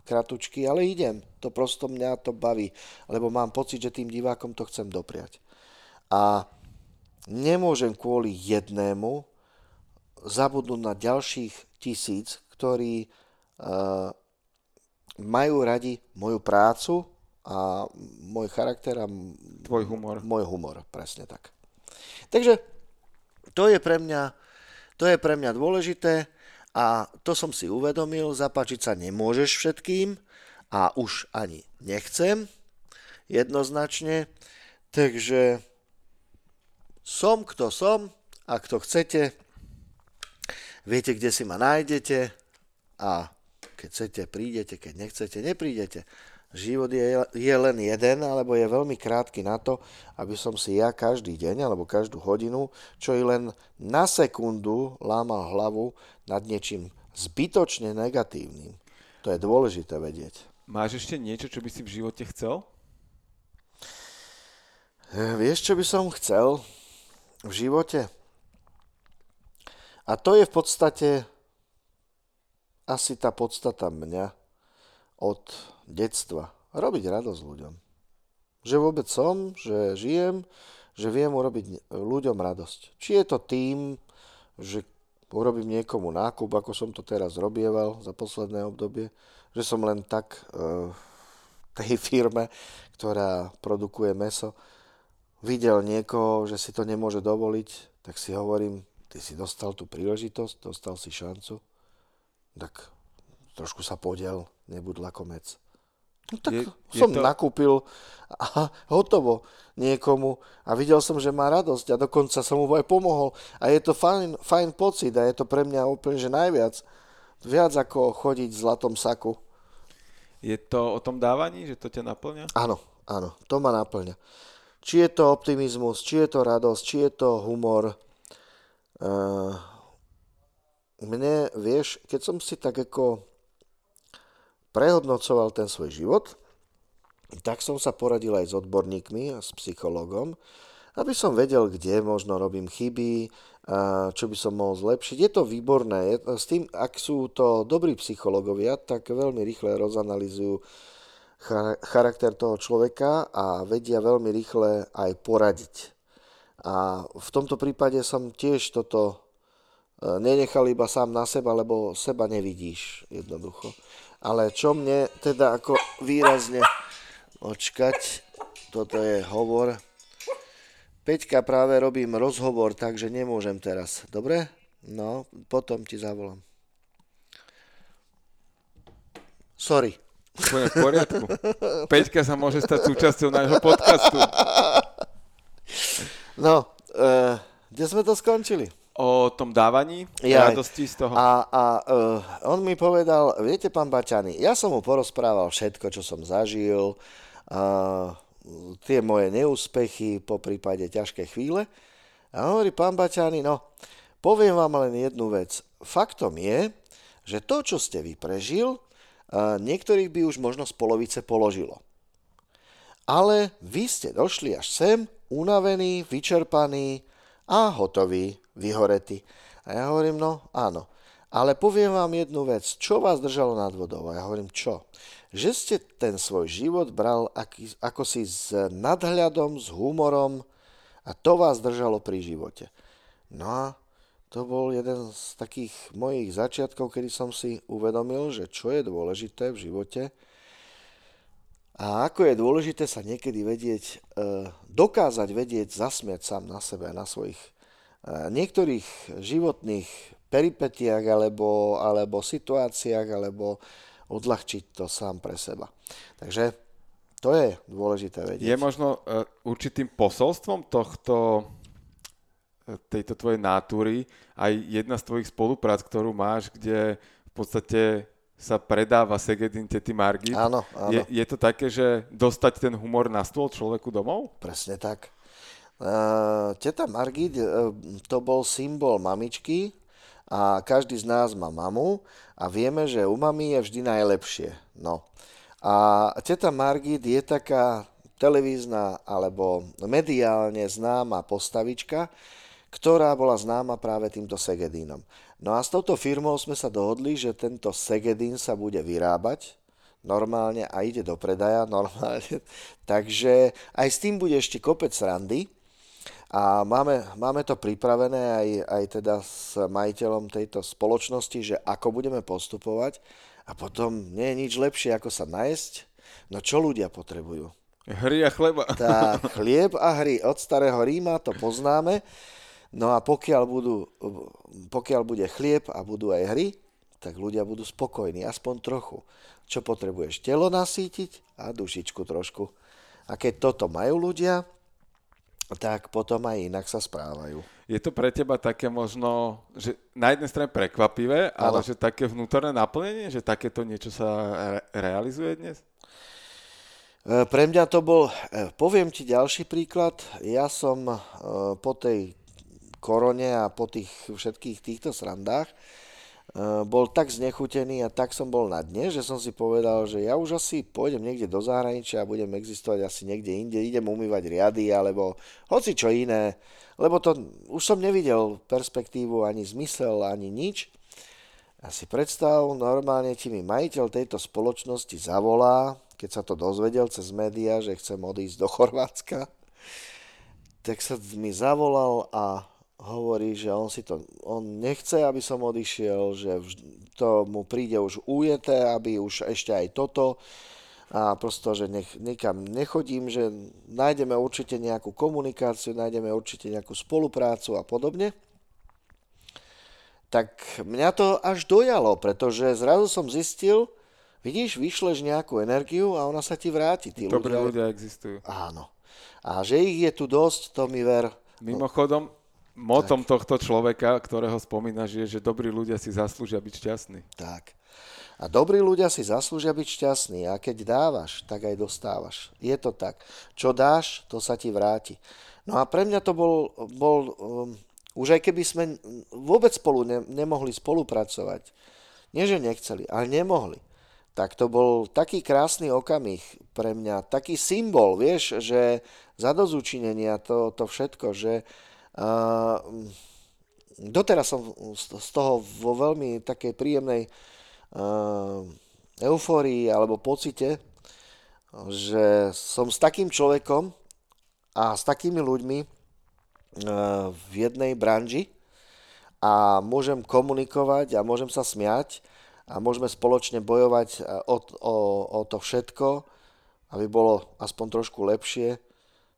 kratučky, ale idem. To prosto mňa to baví, lebo mám pocit, že tým divákom to chcem dopriať. A nemôžem kvôli jednému zabudnúť na ďalších tisíc, ktorí uh, majú radi moju prácu a môj charakter a tvoj humor. Môj humor, presne tak. Takže to je pre mňa, to je pre mňa dôležité a to som si uvedomil, zapáčiť sa nemôžeš všetkým a už ani nechcem jednoznačne, takže som kto som a kto chcete, viete, kde si ma nájdete a keď chcete, prídete, keď nechcete, neprídete. Život je, je len jeden, alebo je veľmi krátky na to, aby som si ja každý deň alebo každú hodinu, čo i len na sekundu lámal hlavu nad niečím zbytočne negatívnym. To je dôležité vedieť. Máš ešte niečo, čo by si v živote chcel? Eh, vieš, čo by som chcel v živote? A to je v podstate asi tá podstata mňa od detstva. Robiť radosť ľuďom. Že vôbec som, že žijem, že viem urobiť ľuďom radosť. Či je to tým, že urobím niekomu nákup, ako som to teraz robieval za posledné obdobie, že som len tak uh, tej firme, ktorá produkuje meso, videl niekoho, že si to nemôže dovoliť, tak si hovorím, ty si dostal tú príležitosť, dostal si šancu, tak trošku sa podiel, nebud lakomec. No tak Je- je, je som to- to... nakúpil a hotovo niekomu a videl som, že má radosť a dokonca som mu aj pomohol a je to fajn, fajn pocit a je to pre mňa úplne, že najviac. Viac ako chodiť v zlatom saku. Je to o tom dávaní, že to ťa naplňa? Áno, áno, to ma naplňa. Či je to optimizmus, či je to radosť, či je to humor. Uh, mne, vieš, keď som si tak ako prehodnocoval ten svoj život, tak som sa poradil aj s odborníkmi a s psychologom, aby som vedel, kde možno robím chyby, čo by som mohol zlepšiť. Je to výborné. S tým, ak sú to dobrí psychológovia, tak veľmi rýchle rozanalizujú chara- charakter toho človeka a vedia veľmi rýchle aj poradiť. A v tomto prípade som tiež toto nenechal iba sám na seba, lebo seba nevidíš jednoducho. Ale čo mne teda ako výrazne očkať, toto je hovor. Peťka, práve robím rozhovor, takže nemôžem teraz. Dobre? No, potom ti zavolám. Sorry. Úplne v poriadku. Peťka sa môže stať súčasťou nášho podcastu. No, e, kde sme to skončili? O tom dávaní, Jaj. radosti z toho. A, a uh, on mi povedal, viete, pán Baťany, ja som mu porozprával všetko, čo som zažil, uh, tie moje neúspechy, po prípade ťažké chvíle. A on hovorí, pán Baťany, no, poviem vám len jednu vec. Faktom je, že to, čo ste vy prežil, uh, niektorých by už možno z polovice položilo. Ale vy ste došli až sem, unavení, vyčerpaní a hotoví, vyhoretí. A ja hovorím, no áno. Ale poviem vám jednu vec, čo vás držalo nad vodou? A ja hovorím, čo? Že ste ten svoj život bral aký, ako si s nadhľadom, s humorom a to vás držalo pri živote. No a to bol jeden z takých mojich začiatkov, kedy som si uvedomil, že čo je dôležité v živote, a ako je dôležité sa niekedy vedieť, e, dokázať vedieť zasmiať sám na sebe, na svojich niektorých životných peripetiách alebo, alebo situáciách, alebo odľahčiť to sám pre seba. Takže to je dôležité vedieť. Je možno uh, určitým posolstvom tohto e, tejto tvojej natúry aj jedna z tvojich spoluprác, ktorú máš, kde v podstate sa predáva Segedin Tety Margit. Áno, áno. Je, je to také, že dostať ten humor na stôl človeku domov? Presne tak. Uh, teta Margit, uh, to bol symbol mamičky a každý z nás má mamu a vieme, že u mami je vždy najlepšie. No. A teta Margit je taká televízna alebo mediálne známa postavička, ktorá bola známa práve týmto Segedínom. No a s touto firmou sme sa dohodli, že tento Segedín sa bude vyrábať normálne a ide do predaja normálne. Takže aj s tým bude ešte kopec randy. A máme, máme to pripravené aj, aj teda s majiteľom tejto spoločnosti, že ako budeme postupovať. A potom nie je nič lepšie, ako sa najesť. No čo ľudia potrebujú? Hry a chleba. Tak, chlieb a hry od starého Ríma, to poznáme. No a pokiaľ, budú, pokiaľ bude chlieb a budú aj hry, tak ľudia budú spokojní, aspoň trochu. Čo potrebuješ? Telo nasítiť a dušičku trošku. A keď toto majú ľudia, tak potom aj inak sa správajú. Je to pre teba také možno, že na jednej strane prekvapivé, ale Áno. že také vnútorné naplnenie, že takéto niečo sa re- realizuje dnes? E, Pre mňa to bol, e, poviem ti ďalší príklad, ja som e, po tej korone a po tých všetkých týchto srandách bol tak znechutený a tak som bol na dne, že som si povedal, že ja už asi pôjdem niekde do zahraničia a budem existovať asi niekde inde, idem umývať riady alebo hoci čo iné, lebo to už som nevidel perspektívu ani zmysel, ani nič. A si predstav, normálne ti mi majiteľ tejto spoločnosti zavolá, keď sa to dozvedel cez médiá, že chcem odísť do Chorvátska, tak sa mi zavolal a hovorí, že on si to, on nechce, aby som odišiel, že to mu príde už ujeté, aby už ešte aj toto a prosto, že nech, nikam nechodím, že nájdeme určite nejakú komunikáciu, nájdeme určite nejakú spoluprácu a podobne tak mňa to až dojalo, pretože zrazu som zistil, vidíš, vyšleš nejakú energiu a ona sa ti vráti. Tí Dobrí ľudia... ľudia existujú. Áno. A že ich je tu dosť, to mi ver. Mimochodom, motom tohto človeka, ktorého spomínaš, je, že dobrí ľudia si zaslúžia byť šťastní. Tak. A dobrí ľudia si zaslúžia byť šťastní a keď dávaš, tak aj dostávaš. Je to tak. Čo dáš, to sa ti vráti. No a pre mňa to bol, bol um, už aj keby sme vôbec spolu ne, nemohli spolupracovať, nie že nechceli, ale nemohli, tak to bol taký krásny okamih pre mňa, taký symbol, vieš, že zadozučinenia to, to všetko, že uh, doteraz som z toho vo veľmi takej príjemnej uh, eufórii alebo pocite, že som s takým človekom a s takými ľuďmi uh, v jednej branži a môžem komunikovať a môžem sa smiať a môžeme spoločne bojovať o, o, o to všetko, aby bolo aspoň trošku lepšie,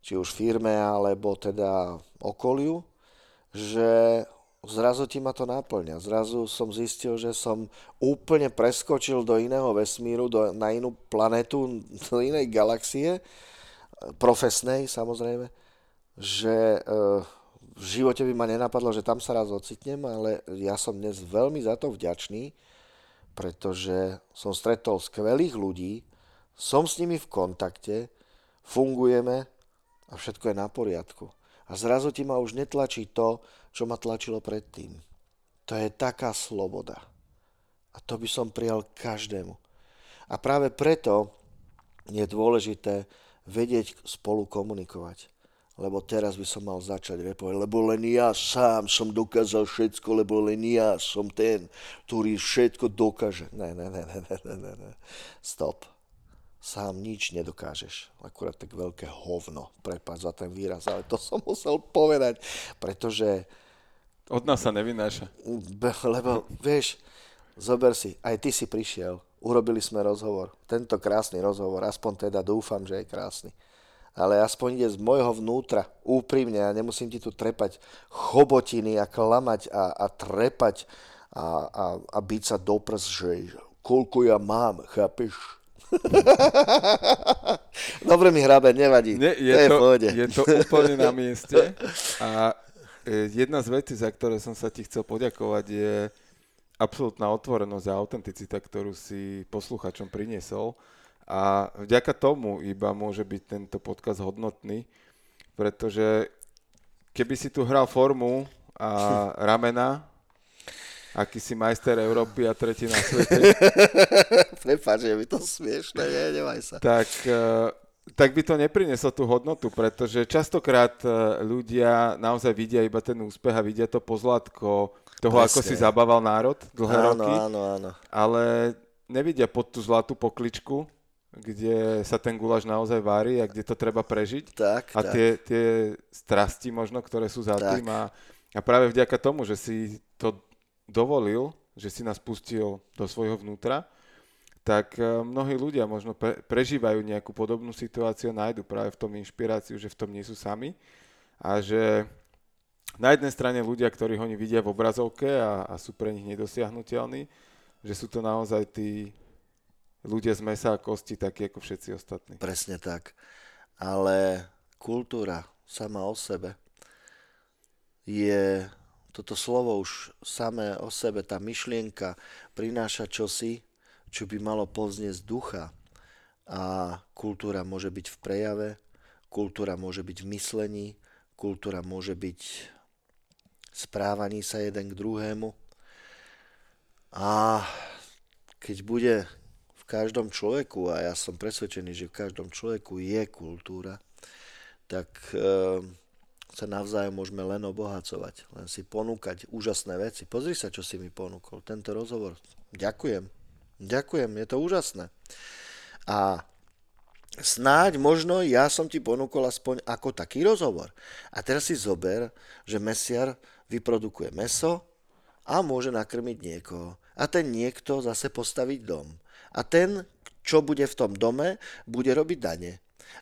či už firme, alebo teda okoliu, že zrazu ti ma to náplňa. Zrazu som zistil, že som úplne preskočil do iného vesmíru, do, na inú planetu, do inej galaxie, profesnej samozrejme, že e, v živote by ma nenapadlo, že tam sa raz ocitnem, ale ja som dnes veľmi za to vďačný, pretože som stretol skvelých ľudí, som s nimi v kontakte, fungujeme a všetko je na poriadku. A zrazu ti ma už netlačí to, čo ma tlačilo predtým. To je taká sloboda. A to by som prijal každému. A práve preto je dôležité vedieť spolu komunikovať lebo teraz by som mal začať repovať, lebo len ja sám som dokázal všetko, lebo len ja som ten, ktorý všetko dokáže. Ne, ne, ne, ne, ne, ne, ne. Stop. Sám nič nedokážeš. Akurát tak veľké hovno. Prepáč za ten výraz, ale to som musel povedať, pretože... Od nás sa nevynáša. Lebo, vieš, zober si, aj ty si prišiel, urobili sme rozhovor. Tento krásny rozhovor, aspoň teda dúfam, že je krásny ale aspoň ide z môjho vnútra, úprimne, ja nemusím ti tu trepať chobotiny a klamať a, a trepať a, a, a byť sa do prs, že koľko ja mám, chápeš? Dobre mi hrabe, nevadí. Nie, je, to, to je to úplne na mieste. A e, jedna z vecí, za ktoré som sa ti chcel poďakovať, je absolútna otvorenosť a autenticita, ktorú si posluchačom priniesol. A vďaka tomu iba môže byť tento podcast hodnotný, pretože keby si tu hral formu a ramena, aký si majster Európy a tretí na svete. Prepač, je mi to smiešne, nie, nevaj sa. Tak, eh, tak by to neprineslo tú hodnotu, pretože častokrát eh, ľudia naozaj vidia iba ten úspech a vidia to pozlatko toho, Presne. ako si zabával národ dlhé áno, roky. Áno, áno. Ale nevidia pod tú zlatú pokličku, kde sa ten guláš naozaj varí a kde to treba prežiť. Tak, a tak. Tie, tie strasti možno, ktoré sú za tak. tým. A, a práve vďaka tomu, že si to dovolil, že si nás pustil do svojho vnútra, tak e, mnohí ľudia možno pre, prežívajú nejakú podobnú situáciu a nájdu práve v tom inšpiráciu, že v tom nie sú sami a že na jednej strane ľudia, ktorých oni vidia v obrazovke a, a sú pre nich nedosiahnutelní, že sú to naozaj tí ľudia z mesa a kosti, takí ako všetci ostatní. Presne tak. Ale kultúra sama o sebe je, toto slovo už samé o sebe, tá myšlienka prináša čosi, čo by malo poznieť ducha. A kultúra môže byť v prejave, kultúra môže byť v myslení, kultúra môže byť správaní sa jeden k druhému. A keď bude každom človeku, a ja som presvedčený, že v každom človeku je kultúra, tak e, sa navzájom môžeme len obohacovať, len si ponúkať úžasné veci. Pozri sa, čo si mi ponúkol, tento rozhovor. Ďakujem. Ďakujem, je to úžasné. A snáď možno ja som ti ponúkol aspoň ako taký rozhovor. A teraz si zober, že mesiar vyprodukuje meso a môže nakrmiť niekoho. A ten niekto zase postaviť dom a ten, čo bude v tom dome, bude robiť dane.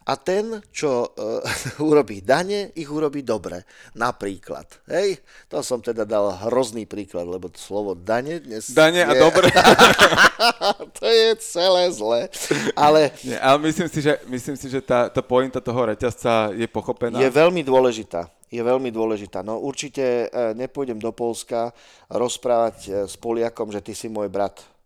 A ten, čo uh, urobí dane, ich urobí dobre. Napríklad. Hej, to som teda dal hrozný príklad, lebo slovo dane dnes... Dane a dobre. to je celé zle. Ale... Nie, ale myslím si, že, myslím si, že tá, tá pointa toho reťazca je pochopená. Je veľmi dôležitá. Je veľmi dôležitá. No určite uh, nepôjdem do Polska rozprávať uh, s Poliakom, že ty si môj brat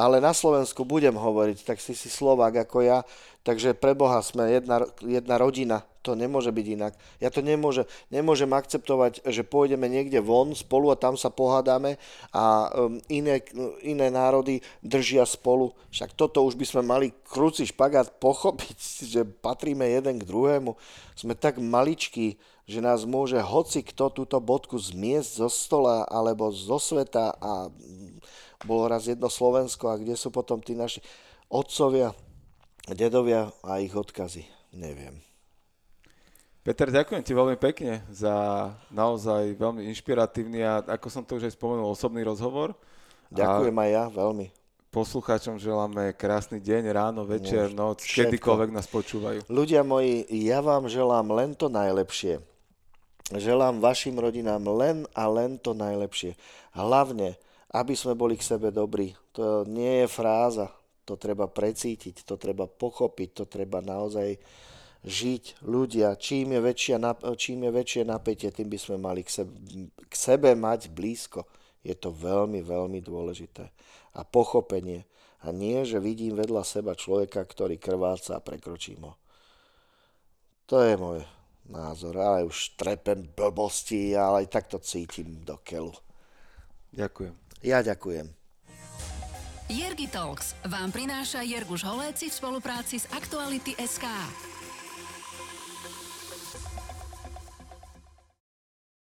ale na Slovensku budem hovoriť, tak si si Slovák ako ja, takže pre Boha sme jedna, jedna rodina, to nemôže byť inak. Ja to nemôžem, nemôžem akceptovať, že pôjdeme niekde von spolu a tam sa pohádame a um, iné, iné národy držia spolu. Však toto už by sme mali krúci špagát pochopiť, že patríme jeden k druhému. Sme tak maličkí, že nás môže hoci kto túto bodku zmiesť zo stola alebo zo sveta a bolo raz jedno Slovensko a kde sú potom tí naši otcovia, dedovia a ich odkazy. Neviem. Peter, ďakujem ti veľmi pekne za naozaj veľmi inšpiratívny a ako som to už aj spomenul, osobný rozhovor. Ďakujem a aj ja veľmi. Poslucháčom želáme krásny deň, ráno, večer, noc, všetko. kedykoľvek nás počúvajú. Ľudia moji, ja vám želám len to najlepšie. Želám vašim rodinám len a len to najlepšie. Hlavne aby sme boli k sebe dobrí. To nie je fráza, to treba precítiť, to treba pochopiť, to treba naozaj žiť ľudia. Čím je, väčšia, čím je väčšie napätie, tým by sme mali k sebe, k sebe mať blízko. Je to veľmi, veľmi dôležité. A pochopenie. A nie, že vidím vedľa seba človeka, ktorý krváca a prekročím ho. To je môj názor. Ale už trepem blbosti, ale aj tak to cítim do kelu. Ďakujem. Ja ďakujem. Jergi Talks vám prináša Jerguš Holéci v spolupráci s Aktuality SK.